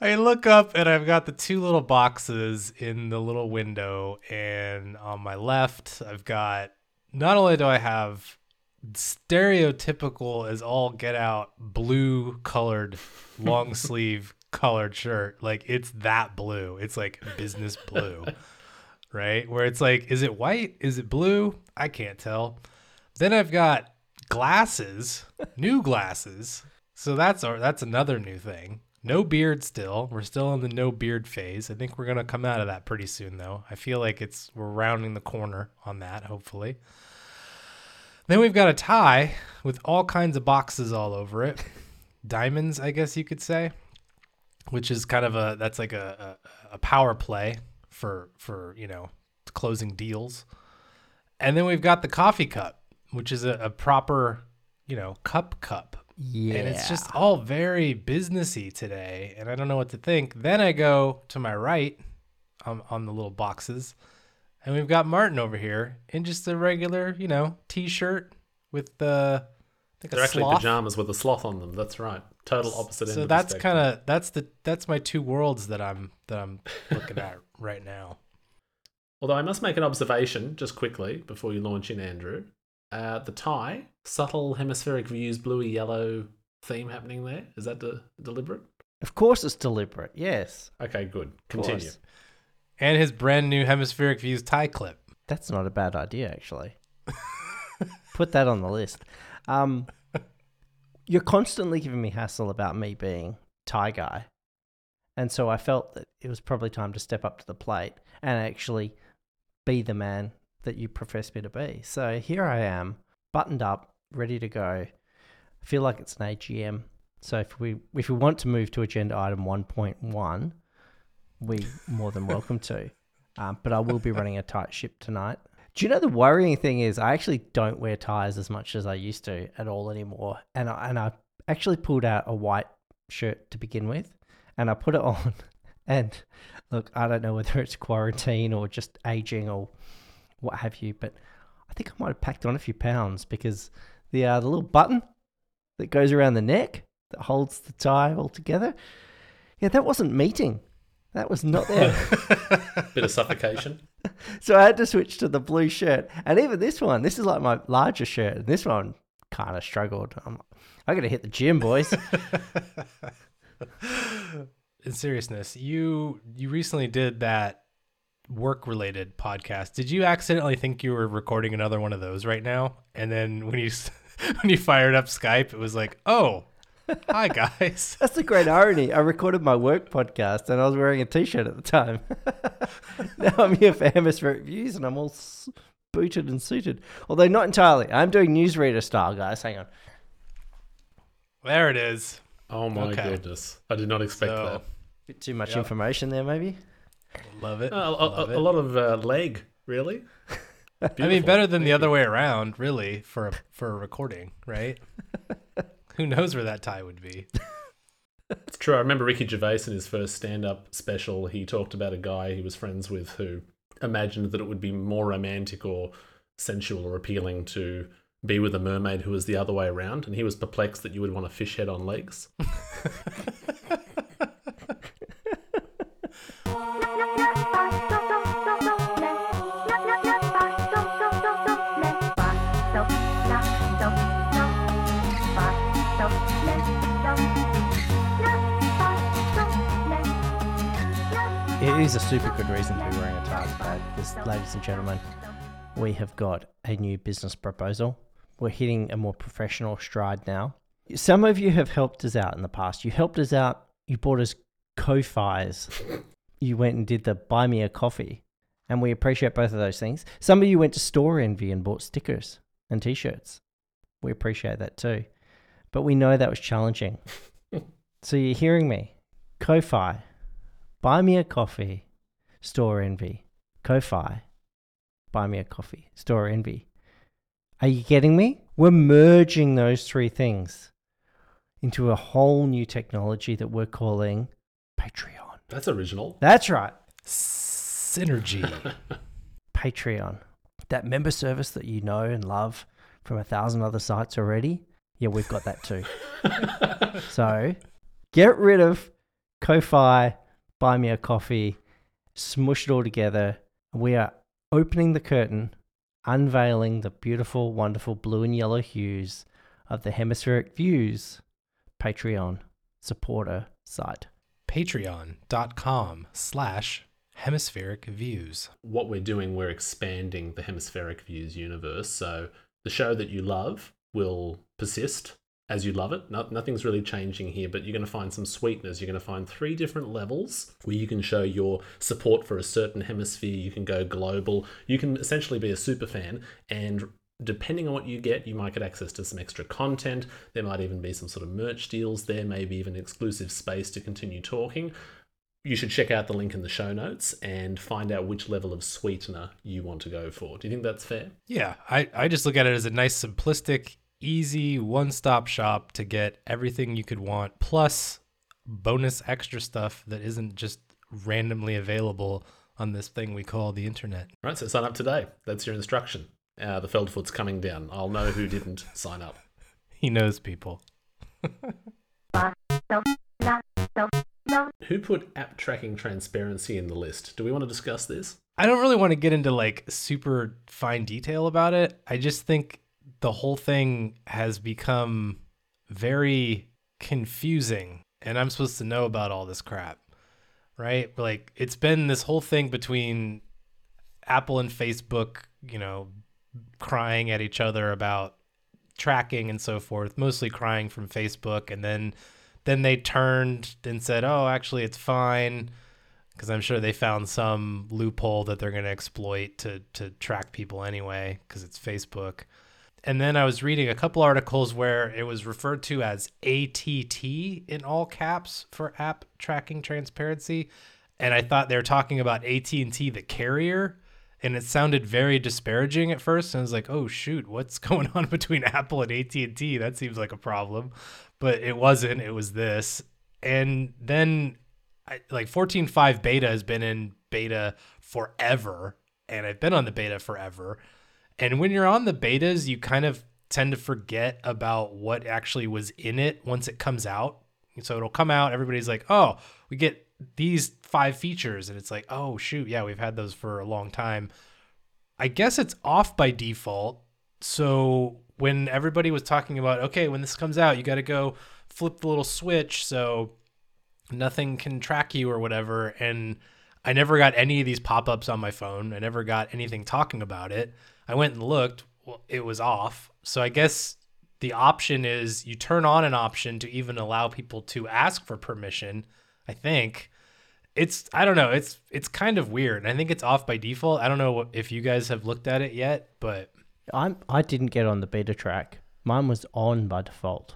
I look up and I've got the two little boxes in the little window, and on my left, I've got not only do I have stereotypical as all get out blue colored long sleeve colored shirt, like it's that blue, it's like business blue, right? Where it's like, is it white? Is it blue? I can't tell. Then I've got glasses, new glasses. So that's our, that's another new thing. No beard still. We're still in the no beard phase. I think we're gonna come out of that pretty soon though. I feel like it's we're rounding the corner on that, hopefully. Then we've got a tie with all kinds of boxes all over it. Diamonds, I guess you could say. Which is kind of a that's like a, a, a power play for for, you know, closing deals. And then we've got the coffee cup, which is a, a proper, you know, cup cup Yeah. and it's just all very businessy today and i don't know what to think then i go to my right on, on the little boxes and we've got martin over here in just a regular you know t-shirt with the I think They're actually sloth. pajamas with a sloth on them. That's right. Total opposite end. so of the that's kind of that's the that's my two worlds that i'm that i'm looking at right now Although I must make an observation just quickly before you launch in, Andrew. Uh, the tie, subtle hemispheric views, bluey yellow theme happening there. Is that de- deliberate? Of course, it's deliberate. Yes. Okay, good. Continue. and his brand new hemispheric views tie clip That's not a bad idea, actually. Put that on the list. Um, you're constantly giving me hassle about me being tie guy. And so I felt that it was probably time to step up to the plate and actually be the man that you profess me to be. So here I am, buttoned up, ready to go. I feel like it's an AGM. So if we if we want to move to agenda item 1.1, we more than welcome to. Um, but I will be running a tight ship tonight. Do you know the worrying thing is I actually don't wear ties as much as I used to at all anymore, and I, and I actually pulled out a white shirt to begin with, and I put it on, and look, I don't know whether it's quarantine or just aging or what have you, but I think I might have packed on a few pounds because the uh, the little button that goes around the neck that holds the tie all together, yeah, that wasn't meeting. That was not there. Bit of suffocation. So I had to switch to the blue shirt. And even this one, this is like my larger shirt. And this one kind of struggled. I'm, I got to hit the gym, boys. in seriousness, you you recently did that work related podcast. Did you accidentally think you were recording another one of those right now? And then when you when you fired up Skype, it was like, "Oh, hi guys." That's the great irony. I recorded my work podcast and I was wearing a t shirt at the time. now I'm here for Hemispheric Views and I'm all booted and suited. Although not entirely. I'm doing newsreader style, guys. Hang on. There it is. Oh my Okay. goodness. I did not expect So, that. Bit too much Yep. information there, maybe. Love it. Uh, a, love a, it. a lot of uh, leg, really. I mean, better than the Thank other way around, really, for a, for a recording, right? Who knows where that tie would be? It's true. I remember Ricky Gervais in his first stand-up special. He talked about a guy he was friends with who imagined that it would be more romantic or sensual or appealing to be with a mermaid who was the other way around, and he was perplexed that you would want a fish head on legs. It is a super good reason to be wearing a tie today because, ladies and gentlemen, we have got a new business proposal. We're hitting a more professional stride now. Some of you have helped us out in the past. You helped us out. You bought us Ko-Fi's. You went and did the buy me a coffee. And we appreciate both of those things. Some of you went to Storenvy and bought stickers and t shirts. We appreciate that too. But we know that was challenging. so you're hearing me. Ko-Fi, buy me a coffee, Storenvy. Ko-Fi, buy me a coffee, Storenvy. Are you getting me? We're merging those three things into a whole new technology that we're calling Patreon. That's original. That's right. Synergy. Patreon. That member service that you know and love from a thousand other sites already. Yeah, we've got that too. so get rid of Ko-fi, buy me a coffee, smush it all together. We are opening the curtain, unveiling the beautiful, wonderful blue and yellow hues of the Hemispheric Views Patreon supporter site. Patreon.com slash hemispheric views. What we're doing, we're expanding the Hemispheric Views universe. So the show that you love will persist as you love it. No, nothing's really changing here, but you're going to find some sweeteners. You're going to find three different levels where you can show your support for a certain hemisphere. You can go global. You can essentially be a super fan and depending on what you get, you might get access to some extra content. There might even be some sort of merch deals there, maybe even exclusive space to continue talking. You should check out the link in the show notes and find out which level of sweetener you want to go for. Do you think that's fair? Yeah, I, I just look at it as a nice, simplistic, easy one stop shop to get everything you could want, plus bonus extra stuff that isn't just randomly available on this thing we call the internet. Right, so sign up today. That's your instruction. Uh, the Feldfoot's coming down. I'll know who didn't sign up. He knows people. Who put app tracking transparency in the list? Do we want to discuss this? I don't really want to get into like super fine detail about it. I just think the whole thing has become very confusing and I'm supposed to know about all this crap. Right? Like it's been this whole thing between Apple and Facebook, you know, crying at each other about tracking and so forth, mostly crying from Facebook and then then they turned and said, "Oh, actually it's fine." Because I'm sure they found some loophole that they're going to exploit to to track people anyway, because it's Facebook and then I was reading a couple articles where it was referred to as ATT in all caps for app tracking transparency, and I thought they were talking about AT&T the carrier, and it sounded very disparaging at first. And I was like, "Oh shoot, what's going on between Apple and AT&T? That seems like a problem." But it wasn't. It was this. And then I, like 14.5 beta has been in beta forever, and I've been on the beta forever and when you're on the betas, you kind of tend to forget about what actually was in it once it comes out. So it'll come out, everybody's like, oh, we get these five features. And it's like, oh, shoot, yeah, we've had those for a long time. I guess it's off by default. So when everybody was talking about, okay, when this comes out, you got to go flip the little switch so nothing can track you or whatever. And I never got any of these pop ups on my phone. I never got anything talking about it. I went and looked. Well, it was off. So I guess the option is you turn on an option to even allow people to ask for permission. I think it's I don't know. It's it's kind of weird. I think it's off by default. I don't know if you guys have looked at it yet, but I'm I didn't get on the beta track. Mine was on by default.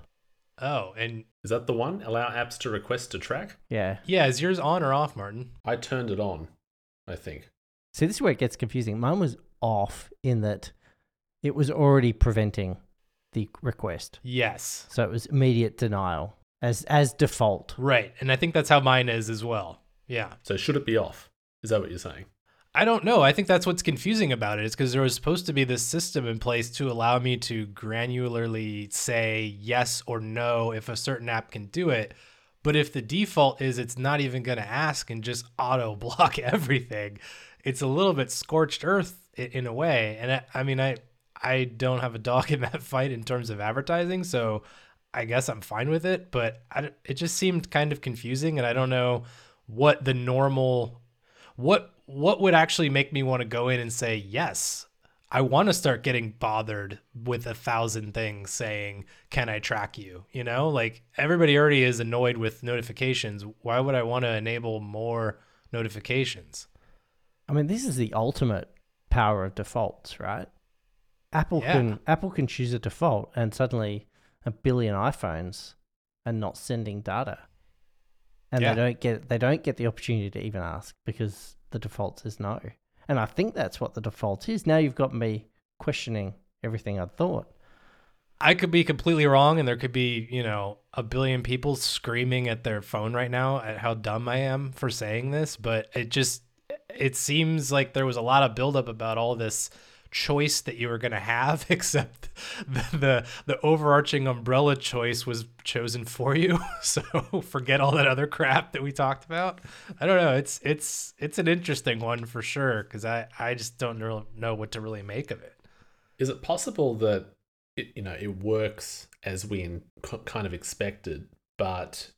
Oh, and Is that the one? Allow apps to request to track? Yeah. yeah, is yours on or off, Martin? I turned it on, I think. See, this is where it gets confusing. Mine was off in that it was already preventing the request. Yes. So it was immediate denial as as default. Right. And I think that's how mine is as well. Yeah. So should it be off? Is that what you're saying? I don't know. I think that's what's confusing about it. is because there was supposed to be this system in place to allow me to granularly say yes or no if a certain app can do it. But if the default is it's not even going to ask and just auto block everything, it's a little bit scorched earth in a way. And I, I mean, I I don't have a dog in that fight in terms of advertising, so I guess I'm fine with it. But I, it just seemed kind of confusing, and I don't know what the normal what what would actually make me want to go in and say yes i want to start getting bothered with a thousand things saying can i track you you know like everybody already is annoyed with notifications why would i want to enable more notifications I mean, this is the ultimate power of defaults, right? Apple Yeah. can Apple can choose a default, and suddenly a billion iPhones are not sending data, and Yeah. they don't get they don't get the opportunity to even ask because the default is no. And I think that's what the default is. Now you've got me questioning everything I thought. I could be completely wrong, and there could be, you know, a billion people screaming at their phone right now at how dumb I am for saying this, but it just it seems like there was a lot of buildup about all this choice that you were going to have except the, the the overarching umbrella choice was chosen for you. So forget all that other crap that we talked about. I don't know. It's it's it's an interesting one for sure because i i just don't know what to really make of it. Is it possible that it, you know it works as we in, kind of expected, but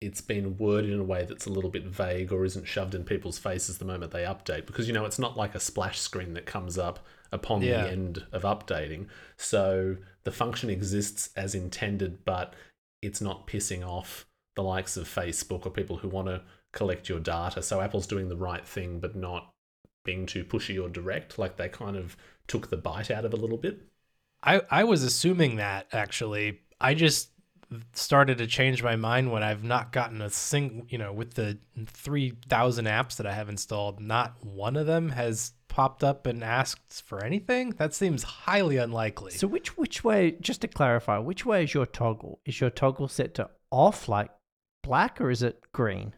it's been worded in a way that's a little bit vague or isn't shoved in people's faces the moment they update? Because you know it's not like a splash screen that comes up upon Yeah. the end of updating. So the function exists as intended, but it's not pissing off the likes of Facebook or people who want to collect your data. So Apple's doing the right thing, but not being too pushy or direct. Like they kind of took the bite out of a little bit. I, I was assuming that actually. I just started to change my mind when I've not gotten a single, you know, with the 3,000 apps that I have installed, not one of them has popped up and asked for anything. That seems highly unlikely. So which which way? Just to clarify, which way is your toggle? Is your toggle set to off like black, or is it green?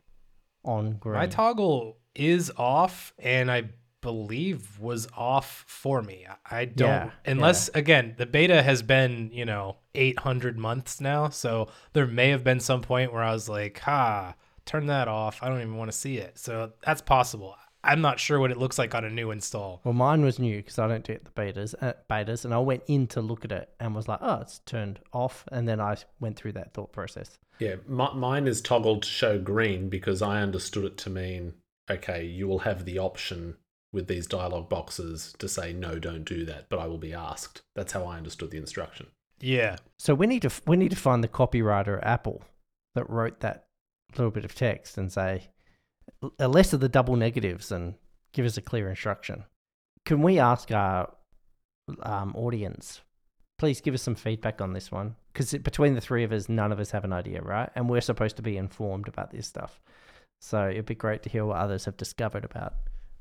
On green. My toggle is off and I believe was off for me. I- I don't Yeah, unless again, the beta has been, you know, 800 months now, so there may have been some point where I was like, "Ha, turn that off. I don't even want to see it." So that's possible. I'm not sure what it looks like on a new install. Well, mine was new because I don't get the betas, uh, betas, and I went in to look at it and was like, "Oh, it's turned off," and then I went through that thought process. Yeah, mi- mine is toggled to show green because I understood it to mean okay, you will have the option with these dialog boxes to say no, don't do that, but I will be asked. That's how I understood the instruction. Yeah. So we need to we need to find the copywriter at Apple that wrote that little bit of text and say "L- less of the double negatives and give us a clear instruction. Can we ask our um, audience, please give us some feedback on this one? Because between the three of us, none of us have an idea, right? And we're supposed to be informed about this stuff. So it'd be great to hear what others have discovered about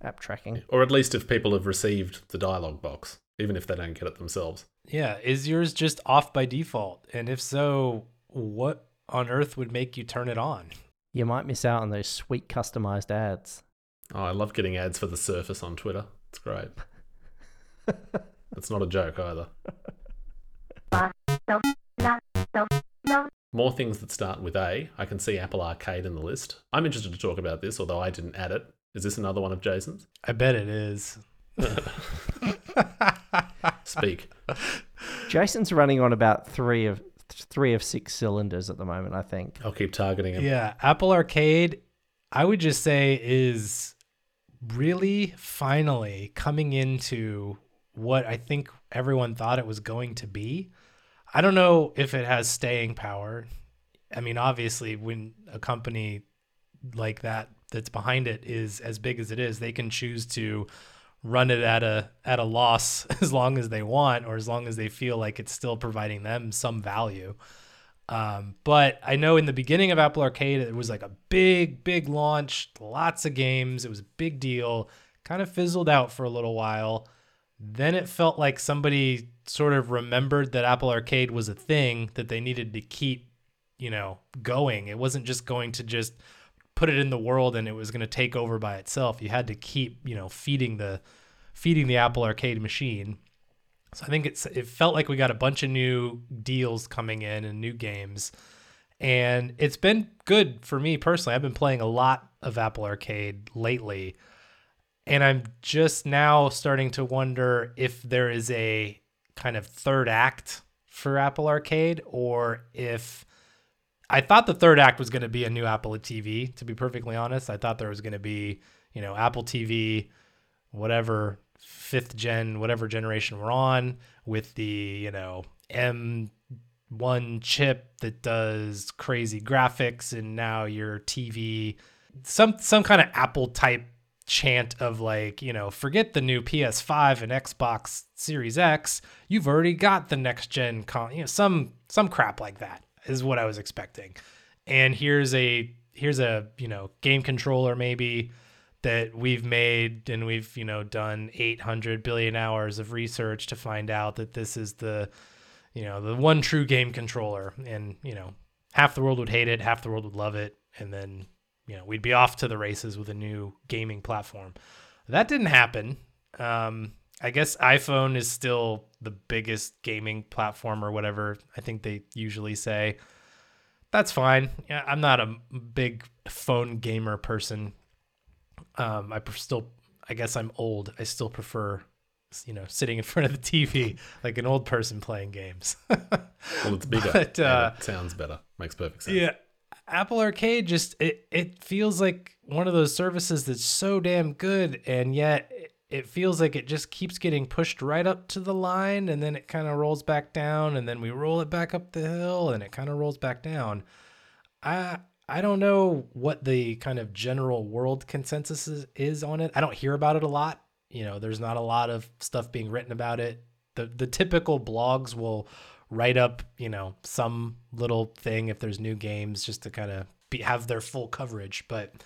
app tracking. Or at least if people have received the dialog box, even if they don't get it themselves. Yeah, is yours just off by default? And if so, what on earth would make you turn it on? You might miss out on those sweet customized ads. Oh, I love getting ads for the Surface on Twitter. It's great. That's not a joke either. More things that start with A. I can see Apple Arcade in the list. I'm interested to talk about this, although I didn't add it. Is this another one of Jason's? I bet it is. Speak. Jason's running on about three of three of six cylinders at the moment. I think. I'll keep targeting him. Yeah, Apple Arcade, I would just say is really finally coming into what I think everyone thought it was going to be. I don't know if it has staying power. I mean, obviously, when a company like that that's behind it is as big as it is, they can choose to run it at a at a loss as long as they want or as long as they feel like it's still providing them some value. Um, but I know in the beginning of Apple Arcade, it was like a big, big launch, lots of games. It was a big deal. Kind of fizzled out for a little while. Then it felt like somebody sort of remembered that Apple Arcade was a thing that they needed to keep, you know, going. It wasn't just going to just put it in the world and it was going to take over by itself. You had to keep, you know, feeding the feeding the Apple Arcade machine. So I think it's it felt like we got a bunch of new deals coming in and new games. And it's been good for me personally. I've been playing a lot of Apple Arcade lately. And I'm just now starting to wonder if there is a kind of third act for Apple Arcade or if I thought the third act was going to be a new Apple TV, to be perfectly honest. I thought there was going to be, you know, Apple TV, whatever fifth gen, whatever generation we're on, with the, you know, M1 chip that does crazy graphics and now your TV some some kind of Apple type chant of like, you know, forget the new PS5 and Xbox Series X. You've already got the next gen con, you know, some some crap like that is what I was expecting. And here's a here's a, you know, game controller maybe that we've made and we've, you know, done 800 billion hours of research to find out that this is the you know, the one true game controller. And, you know, half the world would hate it, half the world would love it, and then you know we'd be off to the races with a new gaming platform. That didn't happen. Um, I guess iPhone is still the biggest gaming platform or whatever. I think they usually say. That's fine. Yeah, I'm not a big phone gamer person. Um, I pre- still, I guess I'm old. I still prefer, you know, sitting in front of the TV like an old person playing games. Well, it's bigger. But, uh, it sounds better. Makes perfect sense. Yeah. Apple Arcade just it it feels like one of those services that's so damn good and yet it- feels like it just keeps getting pushed right up to the line and then it kind of rolls back down and then we roll it back up the hill and it kind of rolls back down. I I don't know what the kind of general world consensus is, is on it. I don't hear about it a lot. You know, there's not a lot of stuff being written about it. The the typical blogs will write up, you know, some little thing if there's new games just to kind of be, have their full coverage. But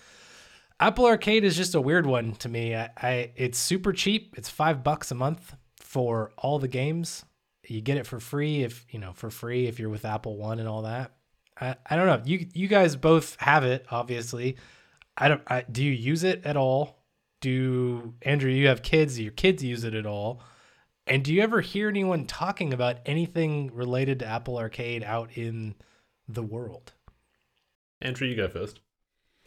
Apple Arcade is just a weird one to me. I, I it's super cheap. It's five bucks a month for all the games. You get it for free if you know for free if you're with Apple One and all that. I, I don't know. You you guys both have it, obviously. I don't. I, do you use it at all? Do Andrew? You have kids. Do your kids use it at all? And do you ever hear anyone talking about anything related to Apple Arcade out in the world? Andrew, you go first.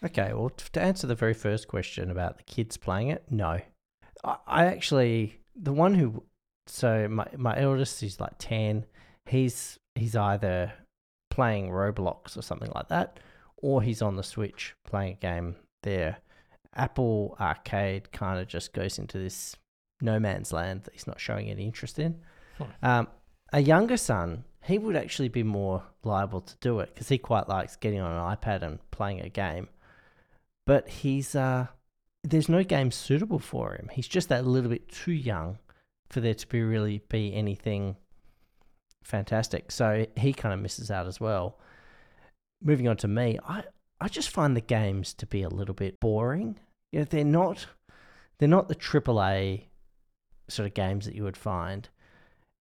Okay, well, to answer the very first question about the kids playing it, no. I, actually, the one who, so my, my eldest is like 10. He's, he's either playing Roblox or something like that, or he's on the Switch playing a game there. Apple Arcade kind of just goes into this no man's land that he's not showing any interest in. Um, a younger son, he would actually be more liable to do it because he quite likes getting on an iPad and playing a game. But he's uh, there's no game suitable for him. He's just that little bit too young for there to be really be anything fantastic. So he kind of misses out as well. Moving on to me, I I just find the games to be a little bit boring. You know, they're not they're not the AAA sort of games that you would find.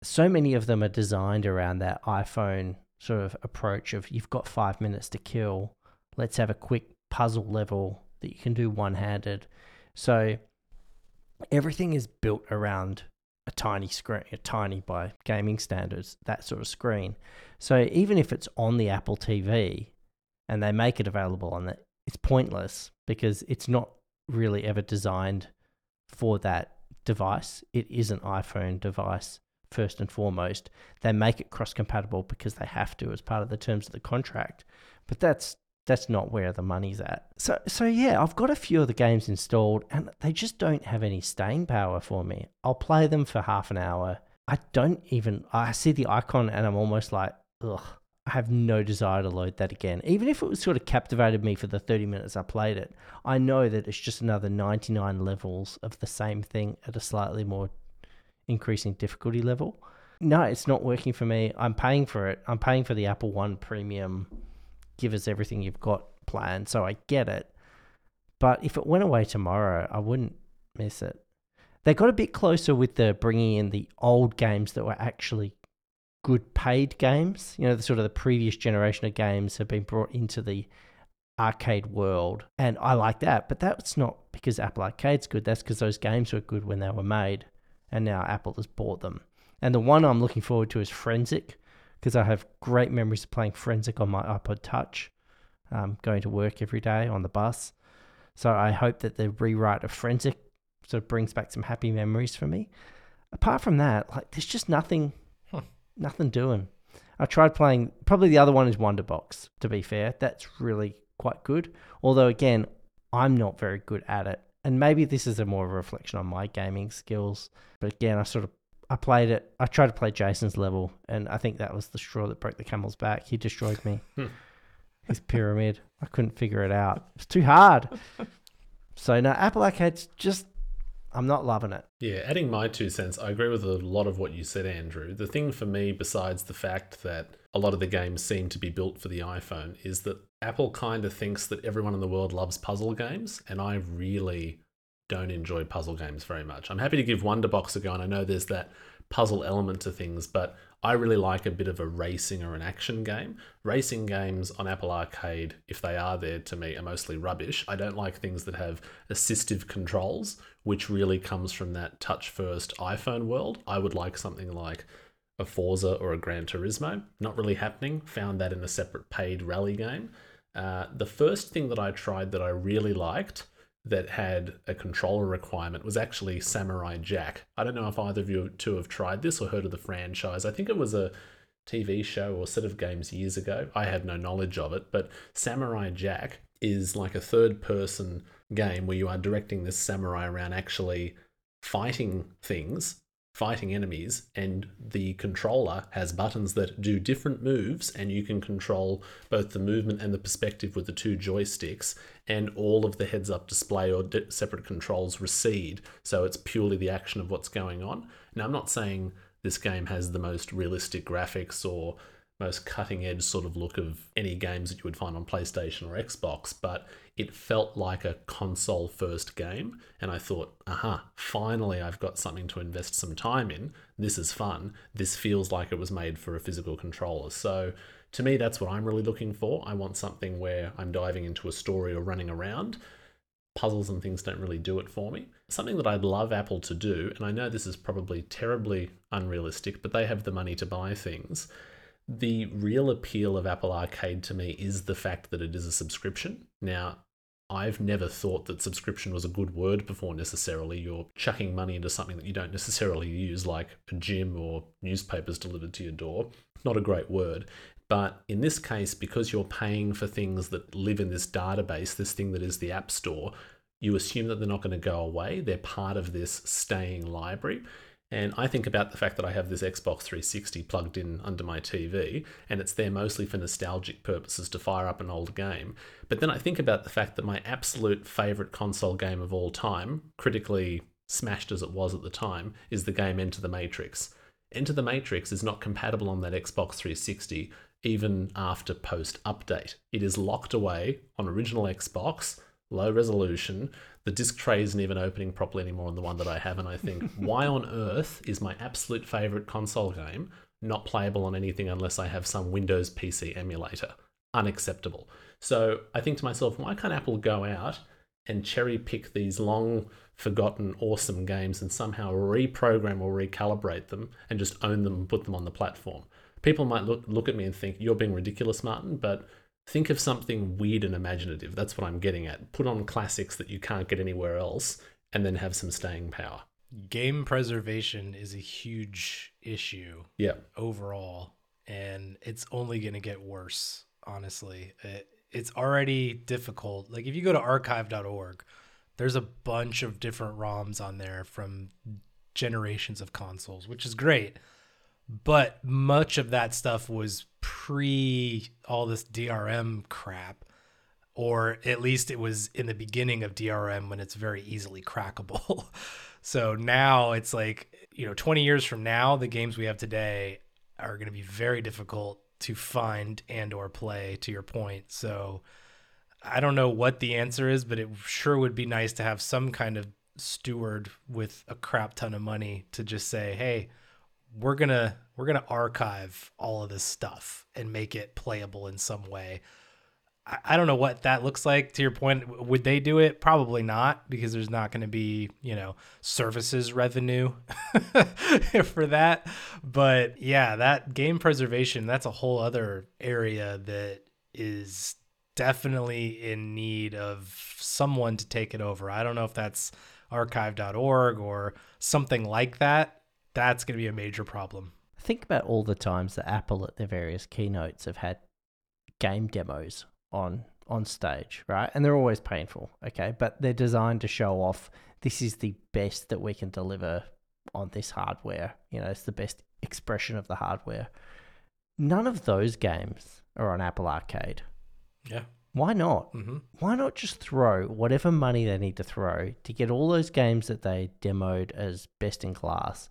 So many of them are designed around that iPhone sort of approach of you've got five minutes to kill. Let's have a quick puzzle level that you can do one handed. So everything is built around a tiny screen, a tiny by gaming standards, that sort of screen. So even if it's on the Apple TV and they make it available on it, it's pointless because it's not really ever designed for that device. It is an iPhone device first and foremost. They make it cross compatible because they have to as part of the terms of the contract. But that's that's not where the money's at. So so yeah, I've got a few of the games installed and they just don't have any staying power for me. I'll play them for half an hour. I don't even I see the icon and I'm almost like, ugh. I have no desire to load that again. Even if it was sort of captivated me for the 30 minutes I played it, I know that it's just another 99 levels of the same thing at a slightly more increasing difficulty level. No, it's not working for me. I'm paying for it. I'm paying for the Apple One Premium. Give us everything you've got planned. So I get it. But if it went away tomorrow, I wouldn't miss it. They got a bit closer with the bringing in the old games that were actually good paid games. You know, the sort of the previous generation of games have been brought into the arcade world. And I like that. But that's not because Apple Arcade's good. That's because those games were good when they were made. And now Apple has bought them. And the one I'm looking forward to is Forensic because I have great memories of playing Forensic on my iPod Touch, um, going to work every day on the bus. So I hope that the rewrite of Forensic sort of brings back some happy memories for me. Apart from that, like there's just nothing, Huh. nothing doing. I tried playing. Probably the other one is Wonderbox. To be fair, that's really quite good. Although again, I'm not very good at it, and maybe this is a more of a reflection on my gaming skills. But again, I sort of I played it. I tried to play Jason's level, and I think that was the straw that broke the camel's back. He destroyed me. Hmm. His pyramid. I couldn't figure it out. It's too hard. so now Apple Arcade's just. I'm not loving it. Yeah, adding my two cents, I agree with a lot of what you said, Andrew. The thing for me, besides the fact that a lot of the games seem to be built for the iPhone, is that Apple kind of thinks that everyone in the world loves puzzle games, and I really don't enjoy puzzle games very much. I'm happy to give Wonderbox a go, and I know there's that puzzle element to things, but I really like a bit of a racing or an action game. Racing games on Apple Arcade, if they are there to me, are mostly rubbish. I don't like things that have assistive controls, which really comes from that touch first iPhone world. I would like something like a Forza or a Gran Turismo. Not really happening. Found that in a separate paid rally game. Uh, the first thing that I tried that I really liked that had a controller requirement was actually Samurai Jack. I don't know if either of you two have tried this or heard of the franchise. I think it was a TV show or set of games years ago. I had no knowledge of it, but Samurai Jack is like a third person game where you are directing this samurai around actually fighting things fighting enemies, and the controller has buttons that do different moves, and you can control both the movement and the perspective with the two joysticks, and all of the heads up display or separate controls recede, so it's purely the action of what's going on. Now, I'm not saying this game has the most realistic graphics or most cutting edge sort of look of any games that you would find on PlayStation or Xbox, but it felt like a console first game. And I thought, aha, finally I've got something to invest some time in. This is fun. This feels like it was made for a physical controller. So to me, that's what I'm really looking for. I want something where I'm diving into a story or running around. Puzzles and things don't really do it for me. Something that I'd love Apple to do, and I know this is probably terribly unrealistic, but they have the money to buy things the real appeal of Apple Arcade to me is the fact that it is a subscription. Now, I've never thought that subscription was a good word before necessarily. You're chucking money into something that you don't necessarily use, like a gym or newspapers delivered to your door. Not a great word. But in this case, because you're paying for things that live in this database, this thing that is the App Store, you assume that they're not going to go away. They're part of this staying library. And I think about the fact that I have this Xbox 360 plugged in under my TV, and it's there mostly for nostalgic purposes to fire up an old game. But then I think about the fact that my absolute favorite console game of all time, critically smashed as it was at the time, is the game Enter the Matrix. Enter the Matrix is not compatible on that Xbox 360 even after post update. It is locked away on original Xbox, low resolution, the disc tray isn't even opening properly anymore on the one that I have, and I think, why on earth is my absolute favorite console game not playable on anything unless I have some Windows PC emulator? Unacceptable. So I think to myself, why can't Apple go out and cherry pick these long forgotten awesome games and somehow reprogram or recalibrate them and just own them and put them on the platform? People might look look at me and think you're being ridiculous, Martin, but think of something weird and imaginative. That's what I'm getting at. Put on classics that you can't get anywhere else and then have some staying power. Game preservation is a huge issue Yeah. overall, and it's only going to get worse, honestly. It, it's already difficult. Like, if you go to archive.org, there's a bunch of different ROMs on there from generations of consoles, which is great. But much of that stuff was pre all this DRM crap, or at least it was in the beginning of DRM when it's very easily crackable. so now it's like, you know, 20 years from now, the games we have today are going to be very difficult to find and or play to your point. So I don't know what the answer is, but it sure would be nice to have some kind of steward with a crap ton of money to just say, "Hey, we're to we're to archive all of this stuff and make it playable in some way." I, I don't know what that looks like. To your point, would they do it? Probably not, because there's not going to be, you know, services revenue for that. But yeah, that game preservation, that's a whole other area that is definitely in need of someone to take it over. I don't know if that's archive.org or something like that. That's going to be a major problem. Think about all the times that Apple at their various keynotes have had game demos on on stage, right? And they're always painful, okay? But they're designed to show off this is the best that we can deliver on this hardware. You know, it's the best expression of the hardware. None of those games are on Apple Arcade. Yeah. Why not? Mm-hmm. Why not just throw whatever money they need to throw to get all those games that they demoed as best in class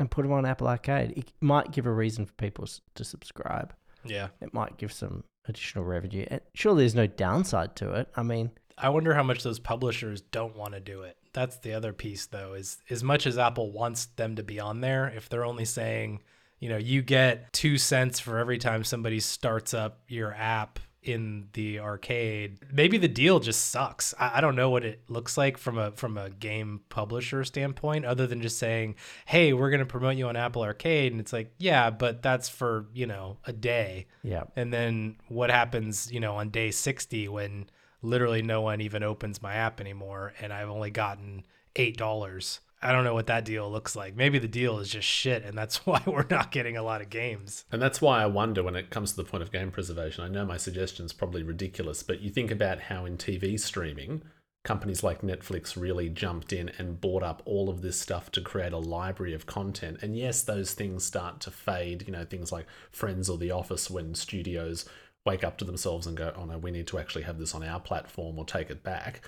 and put them on Apple Arcade? It might give a reason for people to subscribe. Yeah. It might give some additional revenue. And surely there's no downside to it. I mean, I wonder how much those publishers don't want to do it. That's the other piece though, is as much as Apple wants them to be on there, if they're only saying, you know, you get two cents for every time somebody starts up your app in the arcade. Maybe the deal just sucks. I, I, don't know what it looks like from a from a game publisher standpoint, other than just saying, "Hey, we're gonna promote you on Apple Arcade," and it's like, yeah, but that's for you know a day. Yeah. And then what happens, you know, on day sixty when literally no one even opens my app anymore, and I've only gotten eight dollars I don't know what that deal looks like. Maybe the deal is just shit, and that's why we're not getting a lot of games. And that's why I wonder when it comes to the point of game preservation. I know my suggestion is probably ridiculous, but you think about how in TV streaming, companies like Netflix really jumped in and bought up all of this stuff to create a library of content. And yes, those things start to fade, you know, things like Friends or The Office when studios wake up to themselves and go, oh no, we need to actually have this on our platform or take it back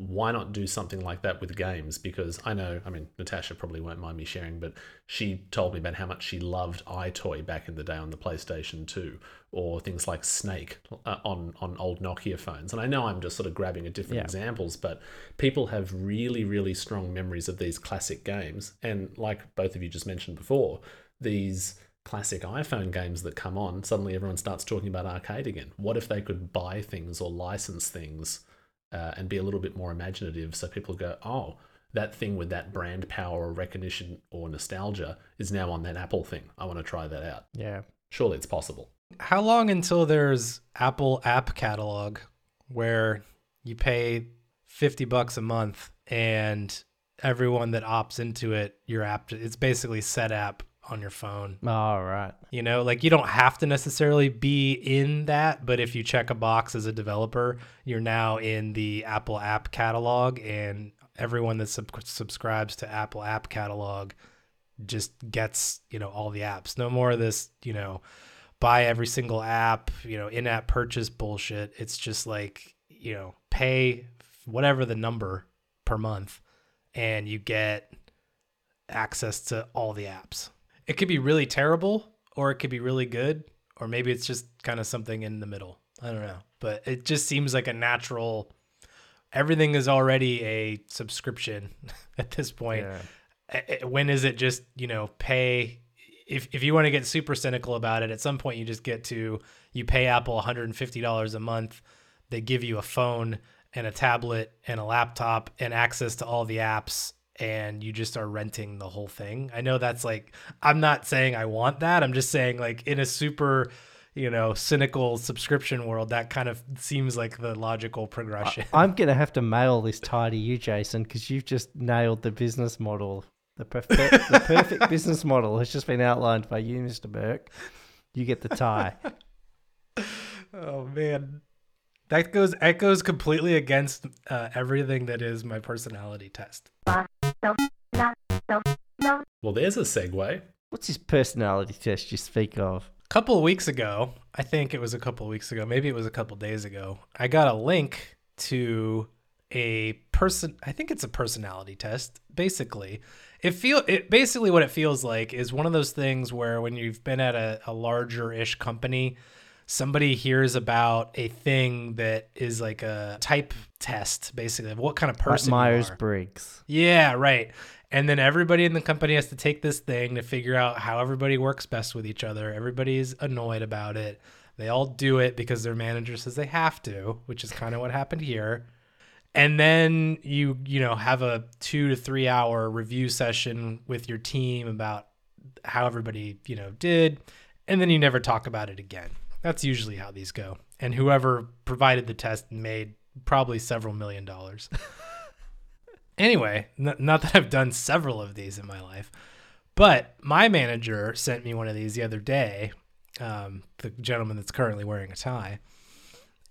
why not do something like that with games? Because I know, I mean, Natasha probably won't mind me sharing, but she told me about how much she loved EyeToy back in the day on the PlayStation 2, or things like Snake uh, on on old Nokia phones. And I know I'm just sort of grabbing at different yeah. examples, but people have really, really strong memories of these classic games. And like both of you just mentioned before, these classic iPhone games that come on, suddenly everyone starts talking about arcade again. What if they could buy things or license things? Uh, and be a little bit more imaginative so people go, oh, that thing with that brand power or recognition or nostalgia is now on that Apple thing. I want to try that out. Yeah. Surely it's possible. How long until there's Apple App Catalog where you pay 50 bucks a month and everyone that opts into it, your app, it's basically Setapp on your phone. All right. You know, like you don't have to necessarily be in that, but if you check a box as a developer, you're now in the Apple App Catalog, and everyone that sub- subscribes to Apple App Catalog just gets, you know, all the apps. No more of this, you know, buy every single app, you know, in app purchase bullshit. It's just like, you know, pay whatever the number per month and you get access to all the apps it could be really terrible or it could be really good or maybe it's just kind of something in the middle. I don't know, but it just seems like a natural. Everything is already a subscription at this point. Yeah. When is it just you know pay? If if you want to get super cynical about it, at some point you just get to you pay Apple 150 dollars a month. They give you a phone and a tablet and a laptop and access to all the apps and you just are renting the whole thing. I know that's like I'm not saying I want that. I'm just saying like in a super you know cynical subscription world that kind of seems like the logical progression. I'm going to have to mail this tie to you Jason cuz you've just nailed the business model. The perfect the perfect business model has just been outlined by you Mr. Burke. You get the tie. oh man. That goes goes completely against uh, everything that is my personality test. Well, there's a segue. What's his personality test you speak of? A couple of weeks ago, I think it was a couple of weeks ago, maybe it was a couple days ago, I got a link to a person I think it's a personality test, basically. It feel it basically what it feels like is one of those things where when you've been at a, a larger ish company, somebody hears about a thing that is like a type test, basically, of what kind of person like Myers Briggs. Yeah, right. And then everybody in the company has to take this thing to figure out how everybody works best with each other. Everybody's annoyed about it. They all do it because their manager says they have to, which is kind of what happened here. And then you, you know, have a two to three hour review session with your team about how everybody, you know, did. And then you never talk about it again. That's usually how these go. And whoever provided the test made probably several million dollars. anyway, n- not that I've done several of these in my life, but my manager sent me one of these the other day. Um, the gentleman that's currently wearing a tie,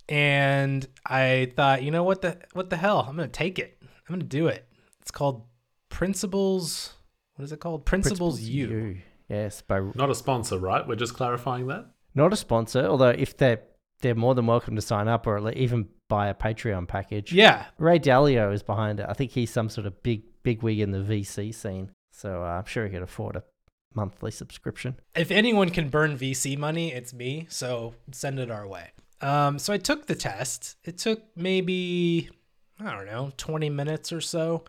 and I thought, you know what the what the hell? I'm gonna take it. I'm gonna do it. It's called Principles. What is it called? Principles, Principles U. U. Yes, by not a sponsor, right? We're just clarifying that. Not a sponsor, although if they're they're more than welcome to sign up or even buy a Patreon package. Yeah, Ray Dalio is behind it. I think he's some sort of big big wig in the VC scene, so uh, I'm sure he could afford a monthly subscription. If anyone can burn VC money, it's me. So send it our way. Um, so I took the test. It took maybe I don't know, 20 minutes or so.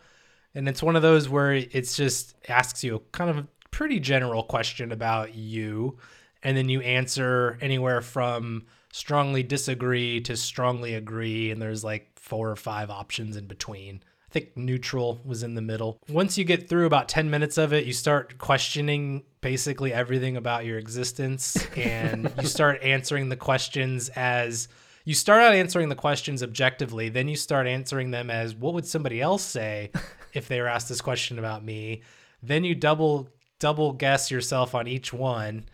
And it's one of those where it's just asks you kind of a pretty general question about you. And then you answer anywhere from strongly disagree to strongly agree. And there's like four or five options in between. I think neutral was in the middle. Once you get through about 10 minutes of it, you start questioning basically everything about your existence and you start answering the questions as you start out answering the questions objectively, then you start answering them as what would somebody else say if they were asked this question about me? Then you double double guess yourself on each one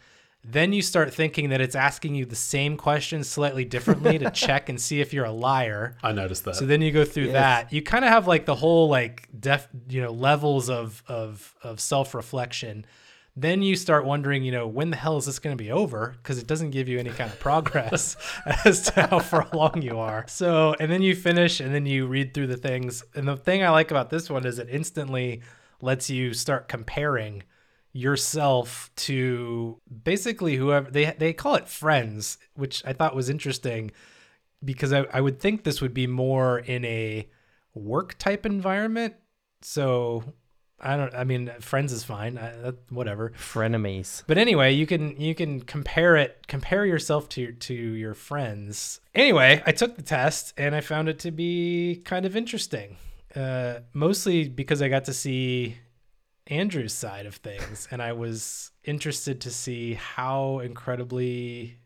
then you start thinking that it's asking you the same question slightly differently to check and see if you're a liar. I noticed that. So then you go through Yes. that. You kind of have like the whole like def, you know, levels of of of self-reflection. Then you start wondering, you know, when the hell is this going to be over? Because it doesn't give you any kind of progress as to how far along you are. So, and then you finish and then you read through the things. And the thing I like about this one is it instantly lets you start comparing yourself to basically whoever they they call it friends, which I thought was interesting because I, I would think this would be more in a work type environment. So I don't. I mean, friends is fine. I, that, whatever. Frenemies. But anyway, you can you can compare it compare yourself to to your friends. Anyway, I took the test and I found it to be kind of interesting. Uh, mostly because I got to see Andrew's side of things, and I was interested to see how incredibly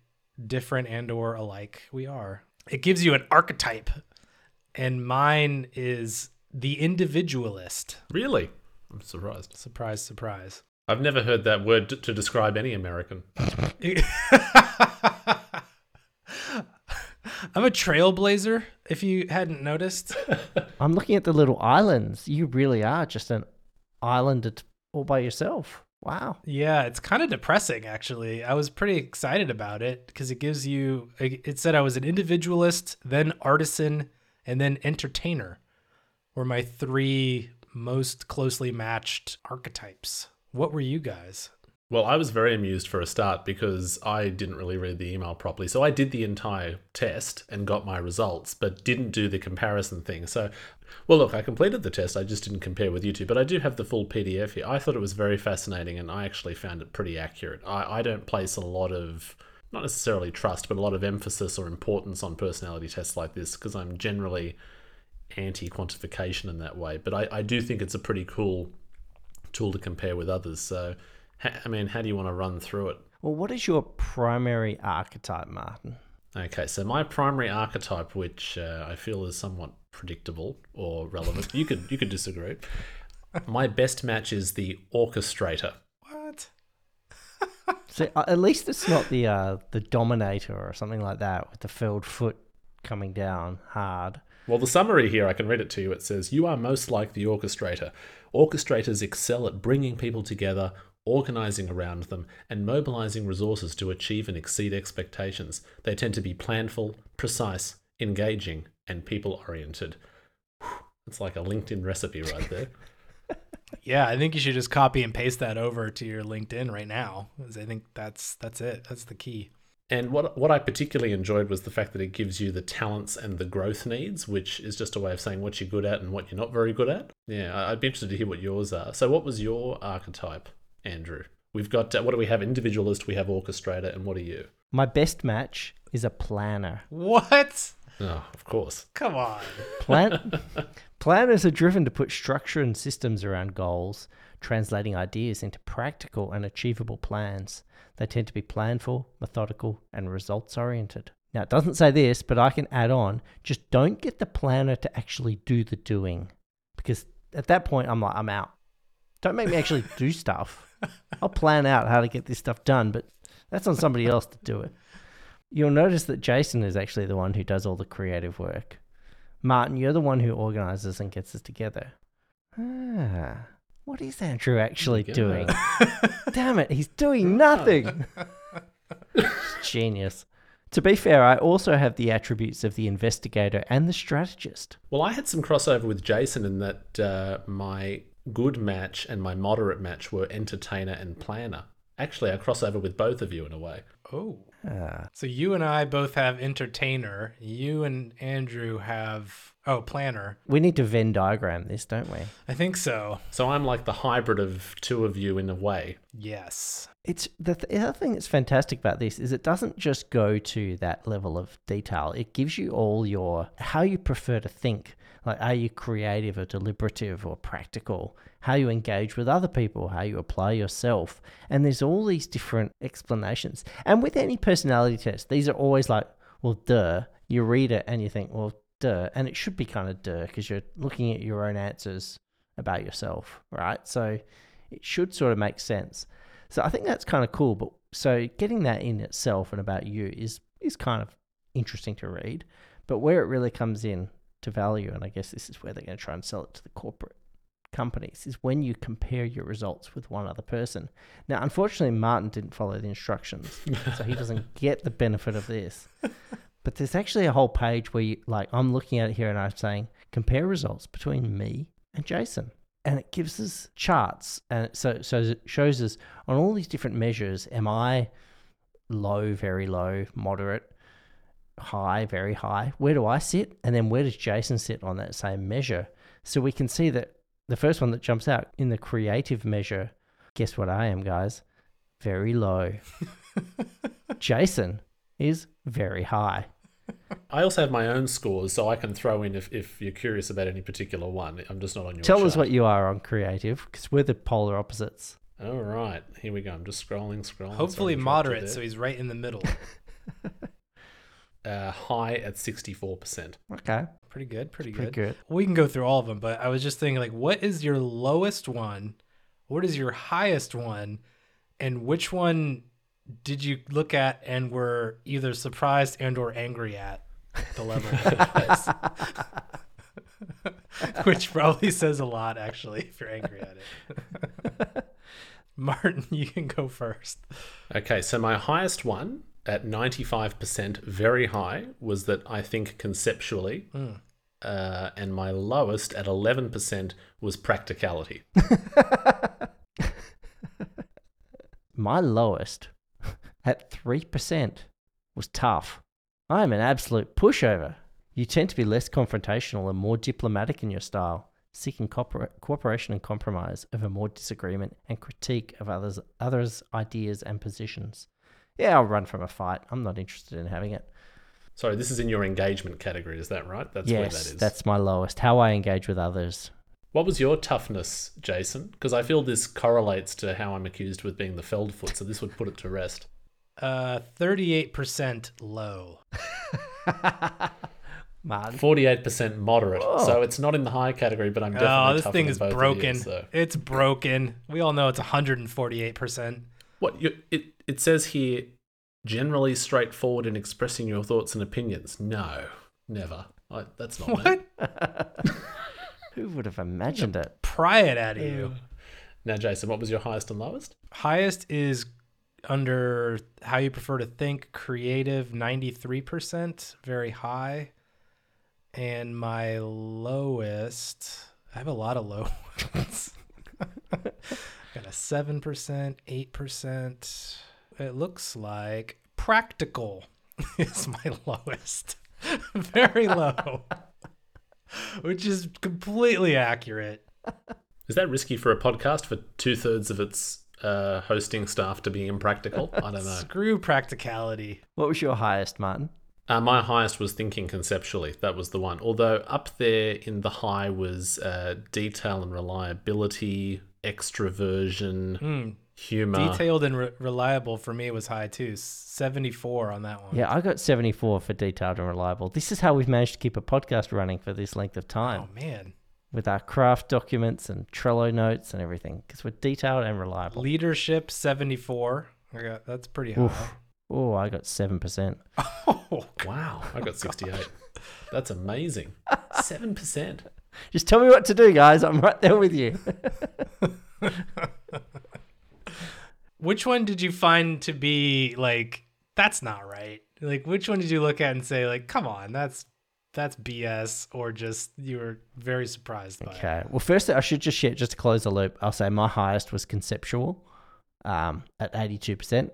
different and or alike we are. It gives you an archetype, and mine is the individualist. really? I'm surprised. Surprise, surprise. I've never heard that word t- to describe any American. I'm a trailblazer, if you hadn't noticed. I'm looking at the little islands. You really are just an island all by yourself. Wow. Yeah, it's kind of depressing, actually. I was pretty excited about it because it gives you, it said I was an individualist, then artisan, and then entertainer were my three most closely matched archetypes. What were you guys? Well, I was very amused for a start because I didn't really read the email properly. So I did the entire test and got my results, but didn't do the comparison thing. So, well, look, I completed the test. I just didn't compare with you two, but I do have the full PDF here. I thought it was very fascinating and I actually found it pretty accurate. I, I don't place a lot of, not necessarily trust, but a lot of emphasis or importance on personality tests like this because I'm generally anti quantification in that way. But I, I do think it's a pretty cool tool to compare with others. So, I mean, how do you want to run through it? Well, what is your primary archetype, Martin? Okay, so my primary archetype, which uh, I feel is somewhat predictable or relevant, you could you could disagree. My best match is the orchestrator. What? So uh, at least it's not the uh, the dominator or something like that with the Feldfoot coming down hard. Well, the summary here, I can read it to you. It says, You are most like the orchestrator. Orchestrators excel at bringing people together, organizing around them, and mobilizing resources to achieve and exceed expectations. They tend to be planful, precise, engaging, and people oriented. It's like a LinkedIn recipe right there. Yeah, I think you should just copy and paste that over to your LinkedIn right now. 'cause I think that's that's it. That's the key. And what what I particularly enjoyed was the fact that it gives you the talents and the growth needs, which is just a way of saying what you're good at and what you're not very good at. Yeah, I'd be interested to hear what yours are. So, what was your archetype, Andrew? We've got uh, what do we have? Individualist, we have orchestrator, and what are you? My best match is a planner. What? Oh, of course. Come on. Plan- planners are driven to put structure and systems around goals, translating ideas into practical and achievable plans. They tend to be planful, methodical, and results oriented. Now, it doesn't say this, but I can add on just don't get the planner to actually do the doing. Because at that point, I'm like, I'm out. Don't make me actually do stuff. I'll plan out how to get this stuff done, but that's on somebody else to do it. You'll notice that Jason is actually the one who does all the creative work. Martin, you're the one who organizes and gets us together. Ah, what is Andrew actually doing? Damn it, he's doing nothing. Genius. To be fair, I also have the attributes of the investigator and the strategist. Well, I had some crossover with Jason in that uh, my good match and my moderate match were entertainer and planner. Actually, I cross over with both of you in a way. Oh. Ah. So you and I both have entertainer. You and Andrew have oh planner. we need to Venn diagram this, don't we? I think so. So I'm like the hybrid of two of you in a way. Yes. It's the, th- the other thing that's fantastic about this is it doesn't just go to that level of detail. It gives you all your how you prefer to think. Like, are you creative or deliberative or practical? How you engage with other people, how you apply yourself, and there's all these different explanations. And with any personality test, these are always like, well, duh. You read it and you think, well, duh, and it should be kind of duh because you're looking at your own answers about yourself, right? So it should sort of make sense. So I think that's kind of cool. But so getting that in itself and about you is is kind of interesting to read. But where it really comes in to value, and I guess this is where they're going to try and sell it to the corporate companies, is when you compare your results with one other person. Now, unfortunately, Martin didn't follow the instructions, so he doesn't get the benefit of this. But there's actually a whole page where you like I'm looking at it here and I'm saying compare results between me and Jason. And it gives us charts and so so it shows us on all these different measures, am I low, very low, moderate, high, very high? Where do I sit? And then where does Jason sit on that same measure? So we can see that the first one that jumps out in the creative measure, guess what I am, guys? Very low. Jason is very high. I also have my own scores, so I can throw in if, if you're curious about any particular one. I'm just not on your Tell us what you are on creative because we're the polar opposites. All right, here we go. I'm just scrolling, scrolling. Hopefully Sorry moderate, so he's right in the middle. there. uh, high at 64%. Okay, pretty good. Pretty, pretty good. good. We can go through all of them, but I was just thinking, like, what is your lowest one? What is your highest one? And which one did you look at and were either surprised and or angry at the level that it was? which probably says a lot, actually, if you're angry at it. Martin, you can go first. Okay, so my highest one at 95%, very high, was that I think conceptually. Uh, and my lowest at 11% was practicality. My lowest at 3% was tough. I am an absolute pushover. You tend to be less confrontational and more diplomatic in your style, seeking cooper- cooperation and compromise over more disagreement and critique of others' others' ideas and positions. Yeah, I'll run from a fight. I'm not interested in having it. Sorry, this is in your engagement category, is that right? That's where that yes, is. that's my lowest. How I engage with others. What was your toughness, Jason? Because I feel this correlates to how I'm accused with being the Feldfoot, so this would put it to rest. Uh, 38% low. Martin. 48% moderate. Whoa. So it's not in the high category, but I'm definitely Oh, this thing than is broken. You, so. It's broken. We all know it's 148%. What you, it it says here, generally straightforward in expressing your thoughts and opinions. No, never. I, that's not me. What? Who would have imagined it? Pry it out of you. Now, Jason, what was your highest and lowest? Highest is under how you prefer to think, creative 93%, very high. And my lowest, I have a lot of low ones. Got a 7%, 8%. It looks like practical is my lowest. very low. Which is completely accurate. Is that risky for a podcast for two thirds of its uh, hosting staff to be impractical? I don't know. Screw practicality. What was your highest, Martin? Uh, my highest was thinking conceptually. That was the one. Although up there in the high was uh, detail and reliability, extroversion, Mm, humor. Detailed and re- reliable for me was high too. 74 on that one. Yeah, I got 74 for detailed and reliable. This is how we've managed to keep a podcast running for this length of time Oh man. with our craft documents and Trello notes and everything because we're detailed and reliable. Leadership 74. I got, that's pretty high. Oof. Oh, I got 7%. Oh, Wow, I got 68. That's amazing. 7%. Just tell me what to do, guys. I'm right there with you. Which one did you find to be like that's not right? Like which one did you look at and say like come on, that's that's BS or just you were very surprised by it? okay. Well, first, I should just share, just to close the loop, I'll say my highest was conceptual. um, at 82%.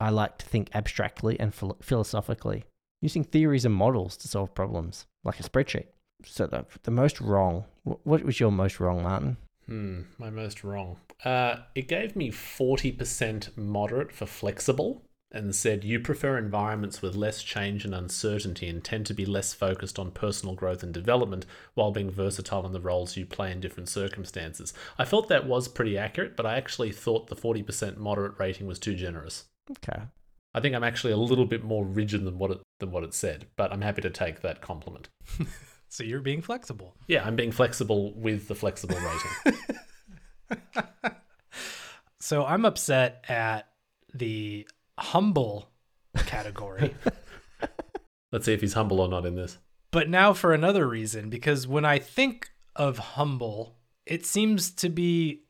I like to think abstractly and phil- philosophically, using theories and models to solve problems, like a spreadsheet. So the, the most wrong, what was your most wrong, Martin? Hmm, my most wrong. Uh, it gave me 40% moderate for flexible and said you prefer environments with less change and uncertainty and tend to be less focused on personal growth and development while being versatile in the roles you play in different circumstances. I felt that was pretty accurate, but I actually thought the 40% moderate rating was too generous. Okay. I think I'm actually a little bit more rigid than what it than what it said, but I'm happy to take that compliment. So you're being flexible. Yeah, I'm being flexible with the flexible rating. So I'm upset at the humble category. Let's see if he's humble or not in this. but now for another reason, because when I think of humble, it seems to be